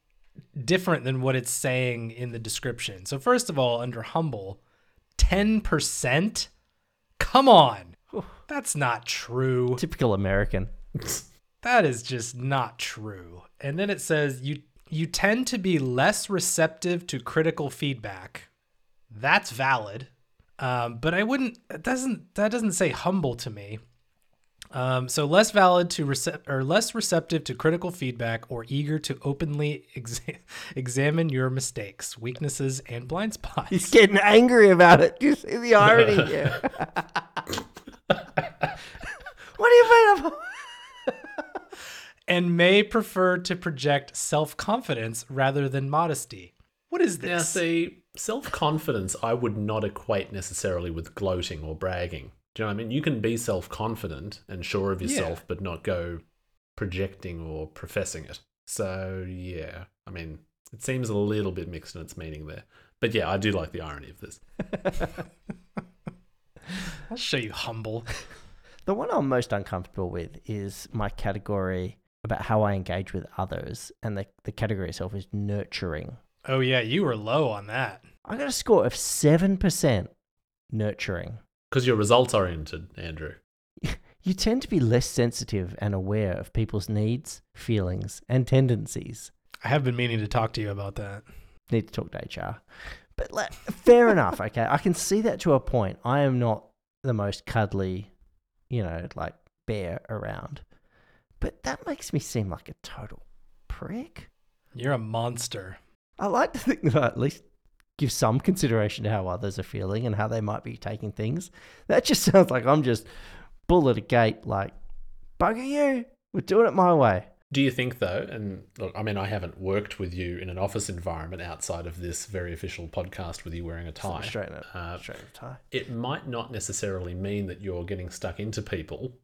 different than what it's saying in the description. So, first of all, under humble, 10%? Come on. That's not true. Typical American. That is just not true. And then it says you you tend to be less receptive to critical feedback. That's valid. Um, but I wouldn't it doesn't that doesn't say humble to me. Um, so less valid to rece- or less receptive to critical feedback or eager to openly exa- examine your mistakes, weaknesses, and blind spots. He's getting angry about it. Do you see the irony here? what do you mean? I'm- and may prefer to project self-confidence rather than modesty. What is this? Now, this? see, self confidence I would not equate necessarily with gloating or bragging. Do you know what I mean? You can be self confident and sure of yourself, but not go projecting or professing it. So, yeah, I mean, it seems a little bit mixed in its meaning there. But yeah, I do like the irony of this. I'll show you humble. The one I'm most uncomfortable with is my category about how I engage with others, and the, the category itself is nurturing. Oh yeah, you were low on that. I got a score of 7% nurturing. Because you're results oriented, Andrew. You tend to be less sensitive and aware of people's needs, feelings, and tendencies. I have been meaning to talk to you about that. Need to talk to HR. But like, fair enough, okay? I can see that to a point. I am not the most cuddly, you know, like bear around. But that makes me seem like a total prick. You're a monster. I like to think that I at least give some consideration to how others are feeling and how they might be taking things. That just sounds like I'm just bull at a gate, like, bugger you. We're doing it my way. Do you think, though, and look, I mean, I haven't worked with you in an office environment outside of this very official podcast with you wearing a tie. Straight a, Uh, straight a tie. it might not necessarily mean that you're getting stuck into people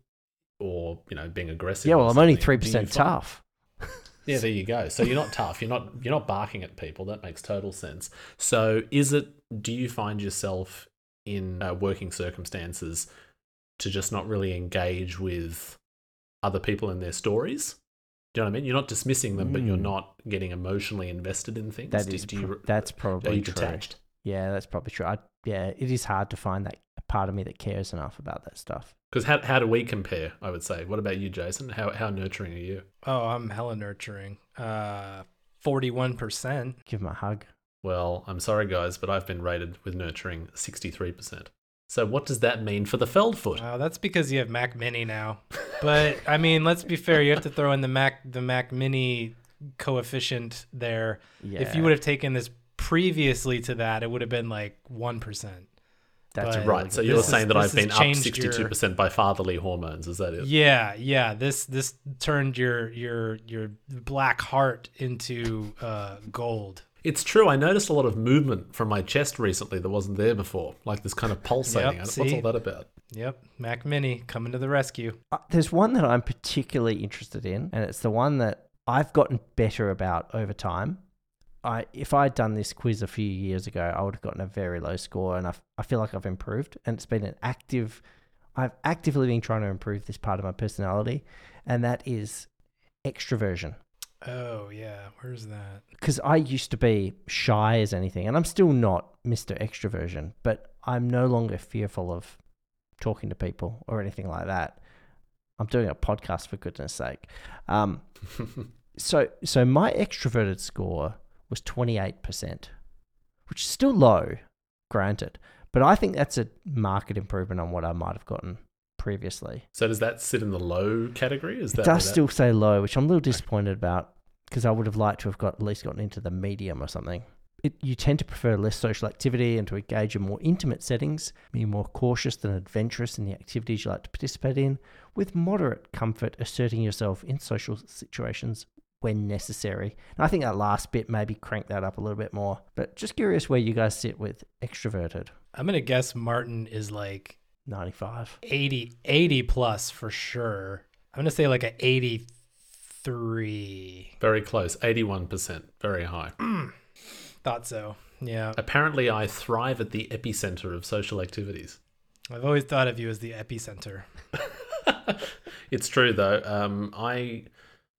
or you know being aggressive. Yeah, well, I'm only three percent tough. Yeah, there you go. So you're not tough. You're not you're not barking at people. That makes total sense. So is it? Do you find yourself in uh, working circumstances to just not really engage with other people and their stories? Do you know what I mean? You're not dismissing them, but you're Mm. not getting emotionally invested in things. That Do- is do you, pro- that's are probably you true. detached? Yeah, that's probably true. I, yeah, it is hard to find that part of me that cares enough about that stuff. Because how, how do we compare? I would say. What about you, Jason? How how nurturing are you? Oh, I'm hella nurturing. Uh, forty-one percent. Give him a hug. Well, I'm sorry, guys, but I've been rated with nurturing 63%. So, what does that mean for the Feldfoot? Wow, that's because you have Mac Mini now. But I mean, let's be fair. You have to throw in the Mac the Mac Mini coefficient there. Yeah, If you would have taken this previously to that, it would have been like one percent. that's but- right. So, you're is- saying that I've been up 62% by fatherly hormones. Is that it? Yeah, yeah. This this turned your your your black heart into uh, gold. It's true. I noticed a lot of movement from my chest recently that wasn't there before. Like this kind of pulsating. Yep, What's all that about? Yep, Mac Mini coming to the rescue. Uh, there's one that I'm particularly interested in, and it's the one that I've gotten better about over time. I if I had done this quiz a few years ago, I would have gotten a very low score, and I, I feel like I've improved. And it's been an active, I've actively been trying to improve this part of my personality, and that is extroversion. Oh yeah, where's that? Because I used to be shy as anything, and I'm still not Mr. Extroversion, but I'm no longer fearful of talking to people or anything like that. I'm doing a podcast for goodness sake. Um, so, so my extroverted score was 28%. which is still low, granted. But I think that's a market improvement on what I might have gotten previously. So does that sit in the low category? Is that It does that- still say low, which I'm a little disappointed about because I would have liked to have got at least gotten into the medium or something. It, you tend to prefer less social activity and to engage in more intimate settings, be more cautious than adventurous in the activities you like to participate in, with moderate comfort asserting yourself in social situations when necessary. And I think that last bit maybe crank that up a little bit more. But just curious where you guys sit with extroverted. I'm gonna guess Martin is like 95. 80, 80 plus for sure. I'm gonna say like a 83. Very close, 81%, very high. Thought so. Yeah. Apparently, I thrive at the epicenter of social activities. I've always thought of you as the epicenter. it's true though. Um, I,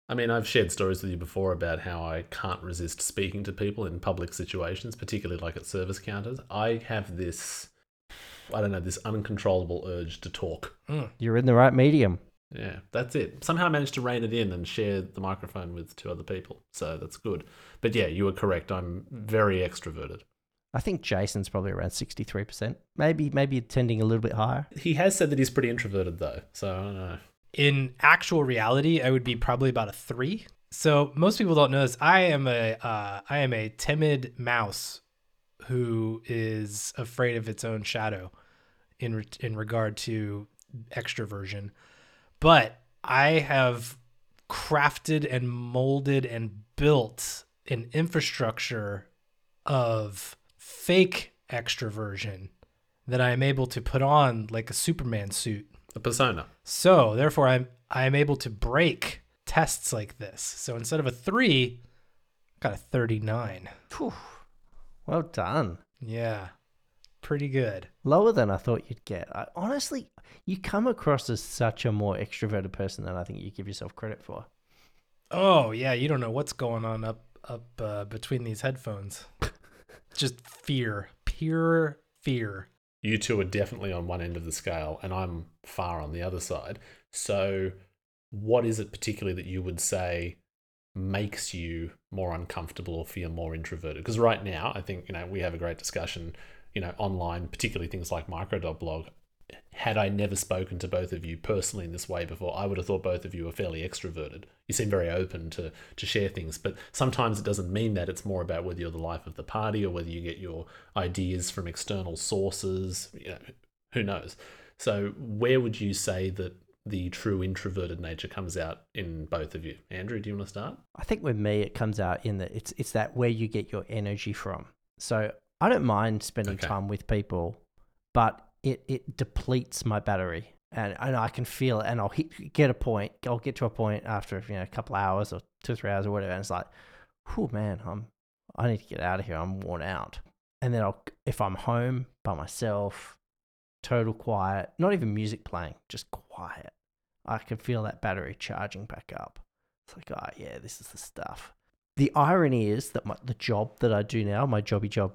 I mean, I've shared stories with you before about how I can't resist speaking to people in public situations, particularly like at service counters. I have this, I don't know, this uncontrollable urge to talk. You're in the right medium. Yeah, that's it. Somehow I managed to rein it in and share the microphone with two other people, so that's good. But yeah, you were correct. I'm very extroverted. I think Jason's probably around 63%. Maybe maybe tending a little bit higher. He has said that he's pretty introverted though, so I don't know. In actual reality, I would be probably about a three. So most people don't know this. I am a uh, I am a timid mouse who is afraid of its own shadow in re- in regard to extroversion. But I have crafted and molded and built an infrastructure of fake extroversion that I am able to put on like a Superman suit. A persona. So therefore, I'm I'm able to break tests like this. So instead of a three, I got a thirty-nine. Phew. Well done. Yeah, pretty good. Lower than I thought you'd get. I, honestly, you come across as such a more extroverted person than I think you give yourself credit for. Oh yeah, you don't know what's going on up up uh, between these headphones. Just fear, pure fear. You two are definitely on one end of the scale, and I'm far on the other side. So, what is it particularly that you would say makes you more uncomfortable or feel more introverted? Because right now, I think you know we have a great discussion, you know, online, particularly things like micro.blog. Had I never spoken to both of you personally in this way before, I would have thought both of you were fairly extroverted. You seem very open to to share things, but sometimes it doesn't mean that. It's more about whether you're the life of the party or whether you get your ideas from external sources. You know, who knows? So, where would you say that the true introverted nature comes out in both of you? Andrew, do you want to start? I think with me, it comes out in that it's it's that where you get your energy from. So I don't mind spending Okay. time with people, but it it depletes my battery, and and I can feel it, and I'll hit, get a point. I'll get to a point after you know a couple hours or two three hours or whatever, and it's like, oh man, I'm I need to get out of here. I'm worn out. And then I'll if I'm home by myself, total quiet, not even music playing, just quiet. I can feel that battery charging back up. It's like, oh yeah, this is the stuff. The irony is that my, the job that I do now, my jobby job,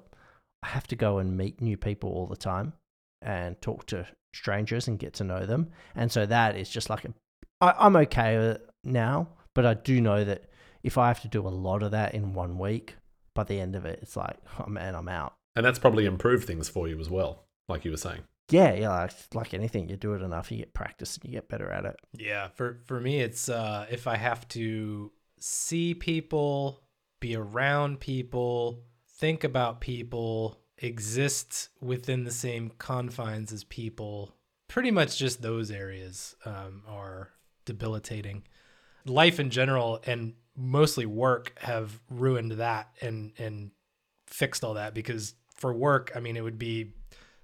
I have to go and meet new people all the time and talk to strangers and get to know them. And so that is just like a, I, I'm okay with it now, but I do know that if I have to do a lot of that in one week, by the end of it, it's like, oh man, I'm out. And that's probably improved things for you as well, like you were saying. Yeah, yeah, like, like anything, you do it enough, you get practice and you get better at it. Yeah, for for me, it's uh, if I have to see people, be around people, think about people, exist within the same confines as people. Pretty much just those areas um, are debilitating. Life in general and mostly work have ruined that and and fixed all that because for work, I mean, it would be,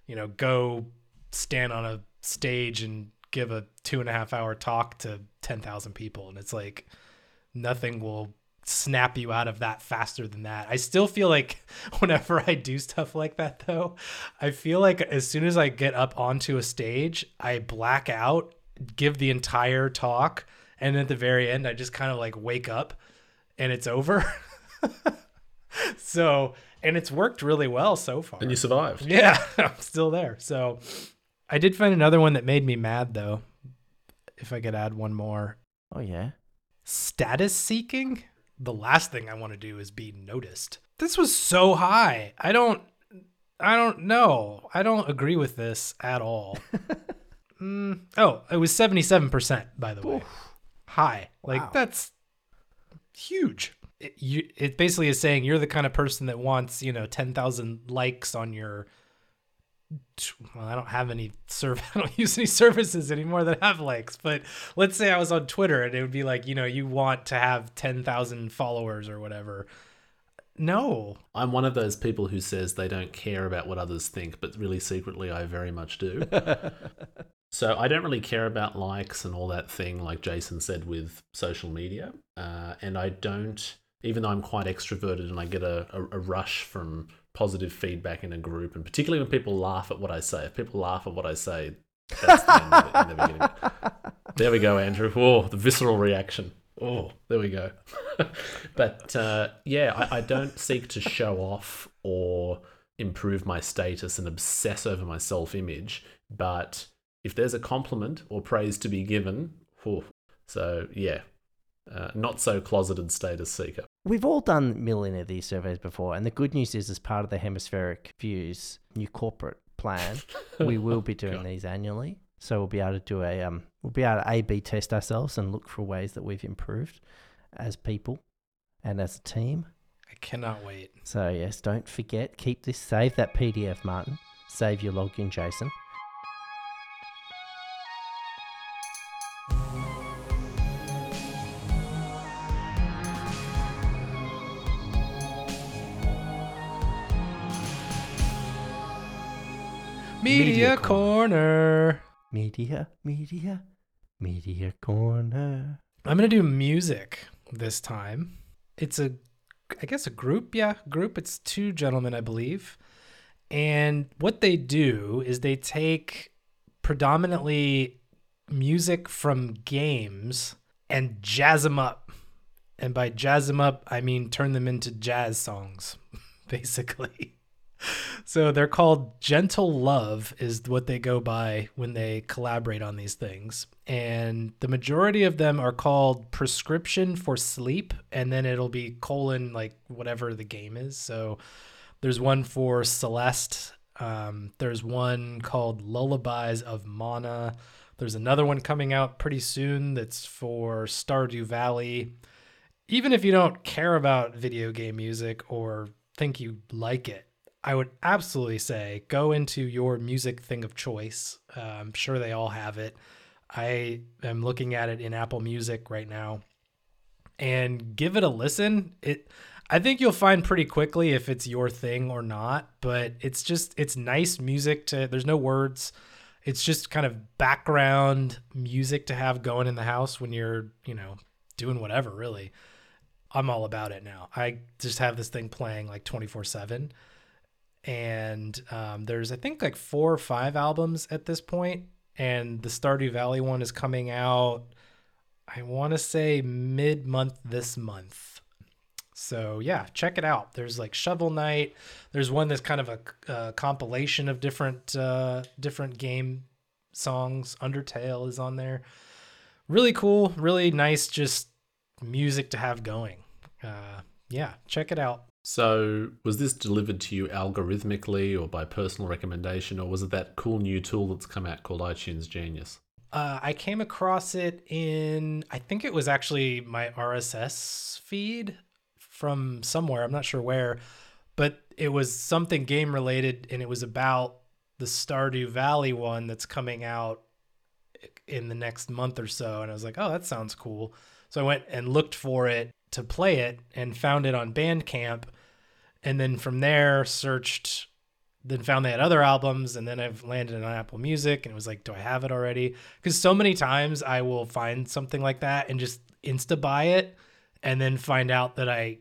you know, go stand on a stage and give a two and a half hour talk to 10,000 people. And it's like nothing will snap you out of that faster than that. I still feel like whenever I do stuff like that, though, I feel like as soon as I get up onto a stage, I black out, give the entire talk. And at the very end, I just kind of like wake up and it's over. so, and it's worked really well so far. And you survived. Yeah, I'm still there. So I did find another one that made me mad though. If I could add one more. Oh, yeah. Status seeking? The last thing I want to do is be noticed. This was so high. I don't I don't know. I don't agree with this at all. mm, oh, it was 77% by the way. High. Like Wow. that's huge. It, you, it basically is saying you're the kind of person that wants, you know, 10,000 likes on your well, I don't have any serv I don't use any services anymore that have likes. But let's say I was on Twitter and it would be like, you know, you want to have ten thousand followers or whatever. No, I'm one of those people who says they don't care about what others think, but really secretly I very much do. so I don't really care about likes and all that thing, like Jason said with social media. Uh, and I don't, even though I'm quite extroverted and I get a, a, a rush from positive feedback in a group, and particularly when people laugh at what I say. If people laugh at what I say, that's the end of it in the beginning. There we go, Andrew. Oh, the visceral reaction. Oh, there we go. but uh, yeah, I, I don't seek to show off or improve my status and obsess over my self image. But if there's a compliment or praise to be given, whew. so yeah, uh, not so closeted status seeker. We've all done a million of these surveys before, and the good news is, as part of the Hemispheric Views new corporate plan, we will be doing God. these annually. So we'll be able to do a um, we'll be able to A/B test ourselves and look for ways that we've improved as people and as a team. I cannot wait. So yes, don't forget, keep this, save that PDF, Martin. Save your login, Jason. Media, corner. Media, media, media corner. I'm gonna do music this time. It's a, I guess a group. Yeah, group. It's two gentlemen, I believe. And what they do is they take predominantly music from games and jazz them up. And by jazz them up, I mean turn them into jazz songs, basically. So they're called Gentle Love, is what they go by when they collaborate on these things. And the majority of them are called Prescription for Sleep, and then it'll be colon, like whatever the game is. So there's one for Celeste. Um, there's one called Lullabies of Mana. There's another one coming out pretty soon that's for Stardew Valley. Even if you don't care about video game music or think you like it, I would absolutely say go into your music thing of choice. Uh, I'm sure they all have it. I am looking at it in Apple Music right now and give it a listen. It I think you'll find pretty quickly if it's your thing or not, but it's just it's nice music to there's no words. It's just kind of background music to have going in the house when you're, you know, doing whatever really. I'm all about it now. I just have this thing playing like 24/7 and um, there's I think like four or five albums at this point, and the Stardew Valley one is coming out. I want to say mid month this month. So yeah, check it out. There's like Shovel Knight. There's one that's kind of a, uh compilation of different uh, different game songs. Undertale is on there. Really cool, really nice, just music to have going. Uh, yeah, check it out. So, was this delivered to you algorithmically or by personal recommendation, or was it that cool new tool that's come out called iTunes Genius? Uh, I came across it in, I think it was actually my RSS feed from somewhere. I'm not sure where, but it was something game related and it was about the Stardew Valley one that's coming out in the next month or so. And I was like, oh, that sounds cool. So I went and looked for it to play it and found it on Bandcamp. And then from there, searched then found they had other albums and then I've landed on Apple Music and it was like, do I have it already? Because so many times I will find something like that and just insta buy it and then find out that I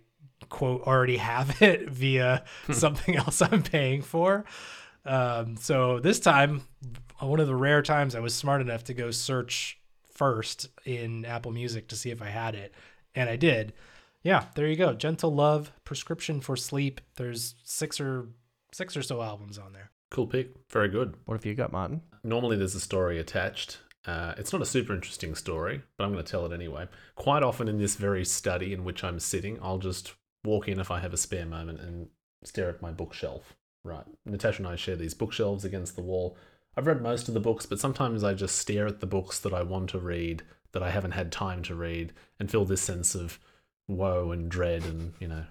quote already have it via something else I'm paying for. Um, so this time, one of the rare times I was smart enough to go search first in Apple Music to see if I had it, and I did. Yeah, there you go. Gentle Love, Prescription for Sleep. There's six or six or so albums on there. Cool pick. Very good. What have you got, Martin? Normally, there's a story attached. Uh, it's not a super interesting story, but I'm going to tell it anyway. Quite often in this very study in which I'm sitting, I'll just walk in if I have a spare moment and stare at my bookshelf. Right. Natasha and I share these bookshelves against the wall. I've read most of the books, but sometimes I just stare at the books that I want to read that I haven't had time to read and feel this sense of woe and dread and, you know,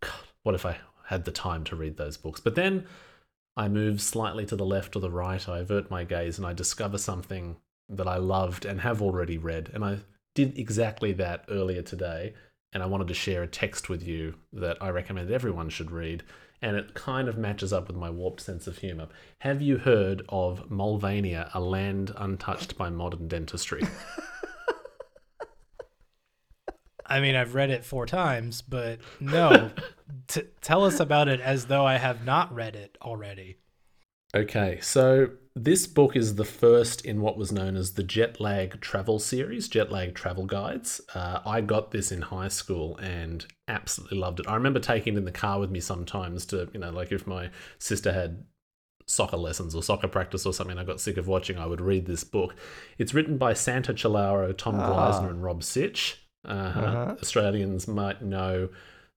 God, what if I had the time to read those books? But then I move slightly to the left or the right, I avert my gaze and I discover something that I loved and have already read. And I did exactly that earlier today. And I wanted to share a text with you that I recommend everyone should read. And it kind of matches up with my warped sense of humor. Have you heard of Mulvania, a land untouched by modern dentistry? I mean, I've read it four times, but no. T- tell us about it as though I have not read it already. Okay, so this book is the first in what was known as the Jet Lag Travel Series, Jet Lag Travel Guides. Uh, I got this in high school and absolutely loved it. I remember taking it in the car with me sometimes to, you know, like if my sister had soccer lessons or soccer practice or something I got sick of watching, I would read this book. It's written by Santo Cilauro, Tom Ah. Gleisner, and Rob Sitch. Uh-huh. Uh-huh. Australians might know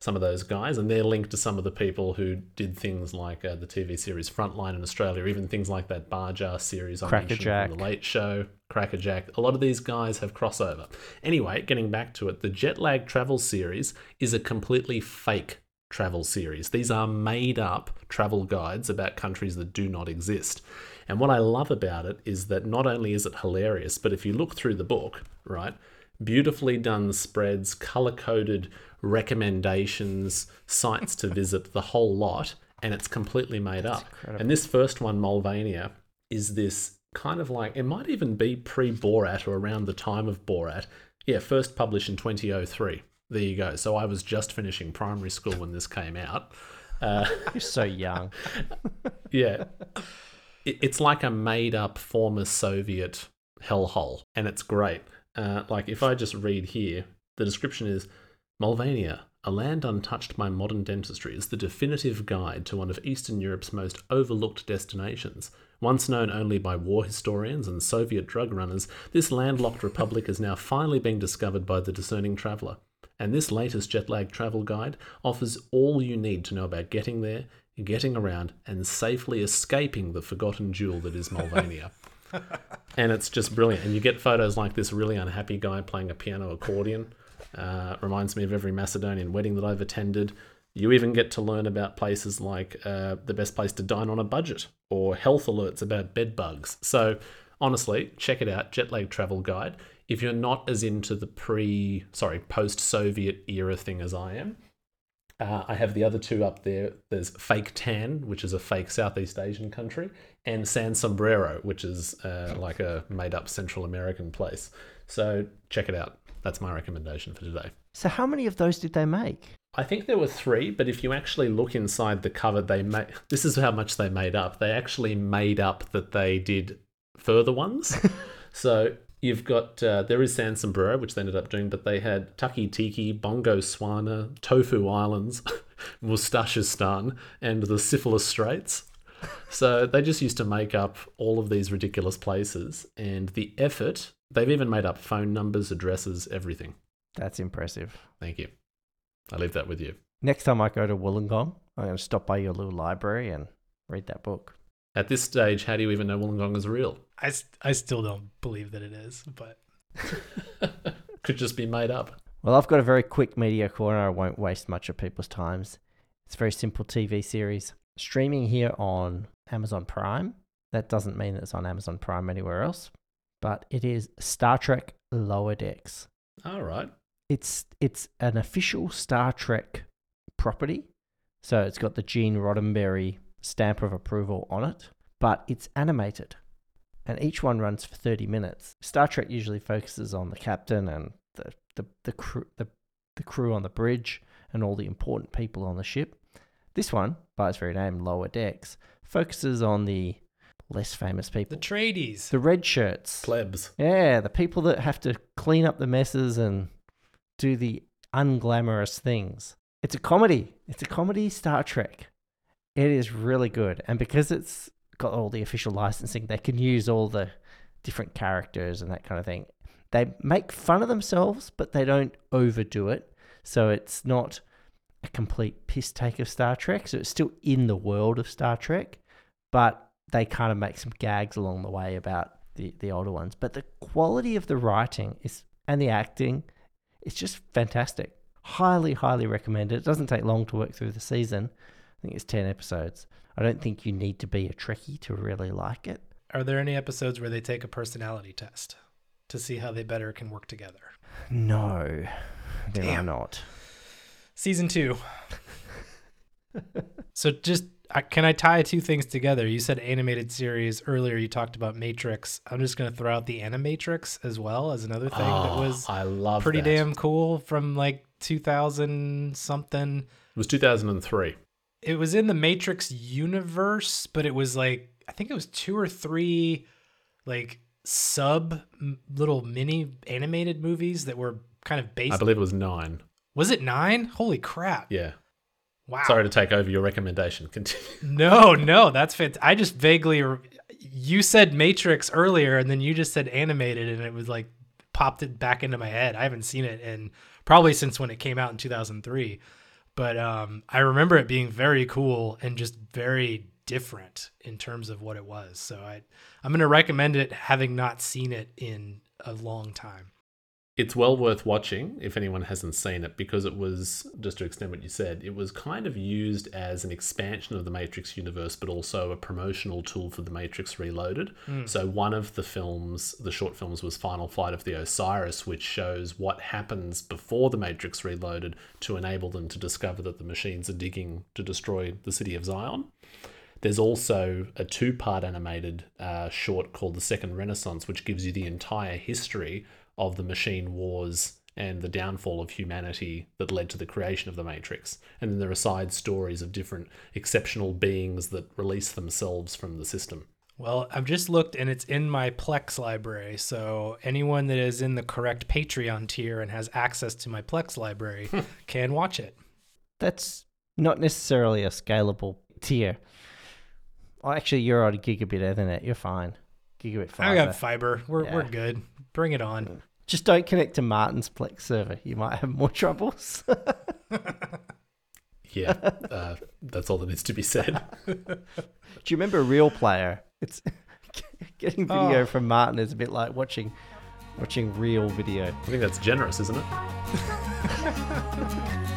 some of those guys, and they're linked to some of the people who did things like uh, the TV series Frontline in Australia, even things like that Bar Jar series I mentioned Crackerjack. from The Late Show, Crackerjack. A lot of these guys have crossover. Anyway, getting back to it, the Jet Lag Travel series is a completely fake travel series. These are made up travel guides about countries that do not exist. And what I love about it is that not only is it hilarious, but if you look through the book, right, beautifully done spreads, color coded recommendations, sites to visit, the whole lot, and it's completely made up. And this first one, Mulvania, is this kind of like it might even be pre Borat or around the time of Borat. Yeah, first published in 2003. There you go. So I was just finishing primary school when this came out. Uh, You're so young. yeah. It- It's like a made up former Soviet hellhole, and it's great. Uh, like, if I just read here, the description is Mulvania, a land untouched by modern dentistry, is the definitive guide to one of Eastern Europe's most overlooked destinations. Once known only by war historians and Soviet drug runners, this landlocked republic is now finally being discovered by the discerning traveller. And this latest jet lag travel guide offers all you need to know about getting there, getting around, and safely escaping the forgotten jewel that is Mulvania. and it's just brilliant. And you get photos like this really unhappy guy playing a piano accordion. Uh, reminds me of every Macedonian wedding that I've attended. You even get to learn about places like uh, the best place to dine on a budget or health alerts about bed bugs. So, honestly, check it out Jetlag Travel Guide. If you're not as into the pre, sorry, post Soviet era thing as I am, uh, I have the other two up there. There's Phaic Tăn, which is a fake Southeast Asian country, and San Sombrero, which is uh, like a made up Central American place. So check it out. That's my recommendation for today. So, how many of those did they make? I think there were three, but if you actually look inside the cover, they made this is how much they made up. They actually made up that they did further ones. so you've got uh, there is San Sombrero, which they ended up doing, but they had Taki Tiki, Bongo Swana, Tofu Islands, Mustashistan, and the Syphilis Straits. So they just used to make up all of these ridiculous places, and the effort. They've even made up phone numbers, addresses, everything. That's impressive. Thank you. I leave that with you. Next time I go to Wollongong, I'm going to stop by your little library and read that book. At this stage, how do you even know Wollongong is real? I, I still don't believe that it is, but Could just be made up. Well, I've got a very quick media corner. I won't waste much of people's times. It's a very simple TV series streaming here on Amazon Prime. That doesn't mean it's on Amazon Prime anywhere else, but it is Star Trek Lower Decks. All right. It's it's an official Star Trek property, so it's got the Gene Roddenberry stamp of approval on it, but it's animated, and each one runs for thirty minutes. Star Trek usually focuses on the captain and the the the crew the, the crew on the bridge and all the important people on the ship. This one, by its very name, Lower Decks, focuses on the less famous people. the people, tradies. the red shirts. Plebs. Yeah, the people that have to clean up the messes and do the unglamorous things. It's a comedy. It's a comedy Star Trek. It is really good. And because it's got all the official licensing, they can use all the different characters and that kind of thing. They make fun of themselves, but they don't overdo it. So it's not a complete piss take of Star Trek. So it's still in the world of Star Trek, but they kind of make some gags along the way about the, the older ones. But the quality of the writing is and the acting it's just fantastic. Highly, highly recommended. It doesn't take long to work through the season. I think it's 10 episodes. I don't think you need to be a Trekkie to really like it. Are there any episodes where they take a personality test to see how they better can work together? No, there are Damn. not. Season two. so just I, can I tie two things together? You said animated series earlier. You talked about Matrix. I'm just gonna throw out the Animatrix as well as another thing that Oh, was I love pretty that. damn cool from like 2000 something. It was 2003. It was in the Matrix universe, but it was like I think it was two or three like sub little mini animated movies that were kind of based. I believe it was nine. Was it nine? Holy crap! Yeah. Wow. Sorry to take over your recommendation. Continue. No, no, that's fit. I just vaguely. You said Matrix earlier, and then you just said animated, and it was like popped it back into my head. I haven't seen it in probably since when it came out in 2003, but um, I remember it being very cool and just very different in terms of what it was. So I, I'm gonna recommend it, having not seen it in a long time. It's well worth watching if anyone hasn't seen it because it was, just to extend what you said, it was kind of used as an expansion of the Matrix universe, but also a promotional tool for the Matrix Reloaded. So, one of the films, the short films, was Final Flight of the Osiris, which shows what happens before the Matrix Reloaded to enable them to discover that the machines are digging to destroy the city of Zion. There's also a two part animated uh, short called The Second Renaissance, which gives you the entire history of the machine wars and the downfall of humanity that led to the creation of the Matrix. And then there are side stories of different exceptional beings that release themselves from the system. Well, I've just looked and it's in my Plex library. So anyone that is in the correct Patreon tier and has access to my Plex library can watch it. That's not necessarily a scalable tier. Well, actually, you're on gigabit Ethernet. You're fine. Gigabit fiber. I got fiber. We're we're good. Bring it on. Just don't connect to Martin's Plex server. You might have more troubles. Yeah, uh, that's all that needs to be said. Do you remember Real Player? It's getting video Oh. from Martin is a bit like watching watching real video. I think that's generous, isn't it?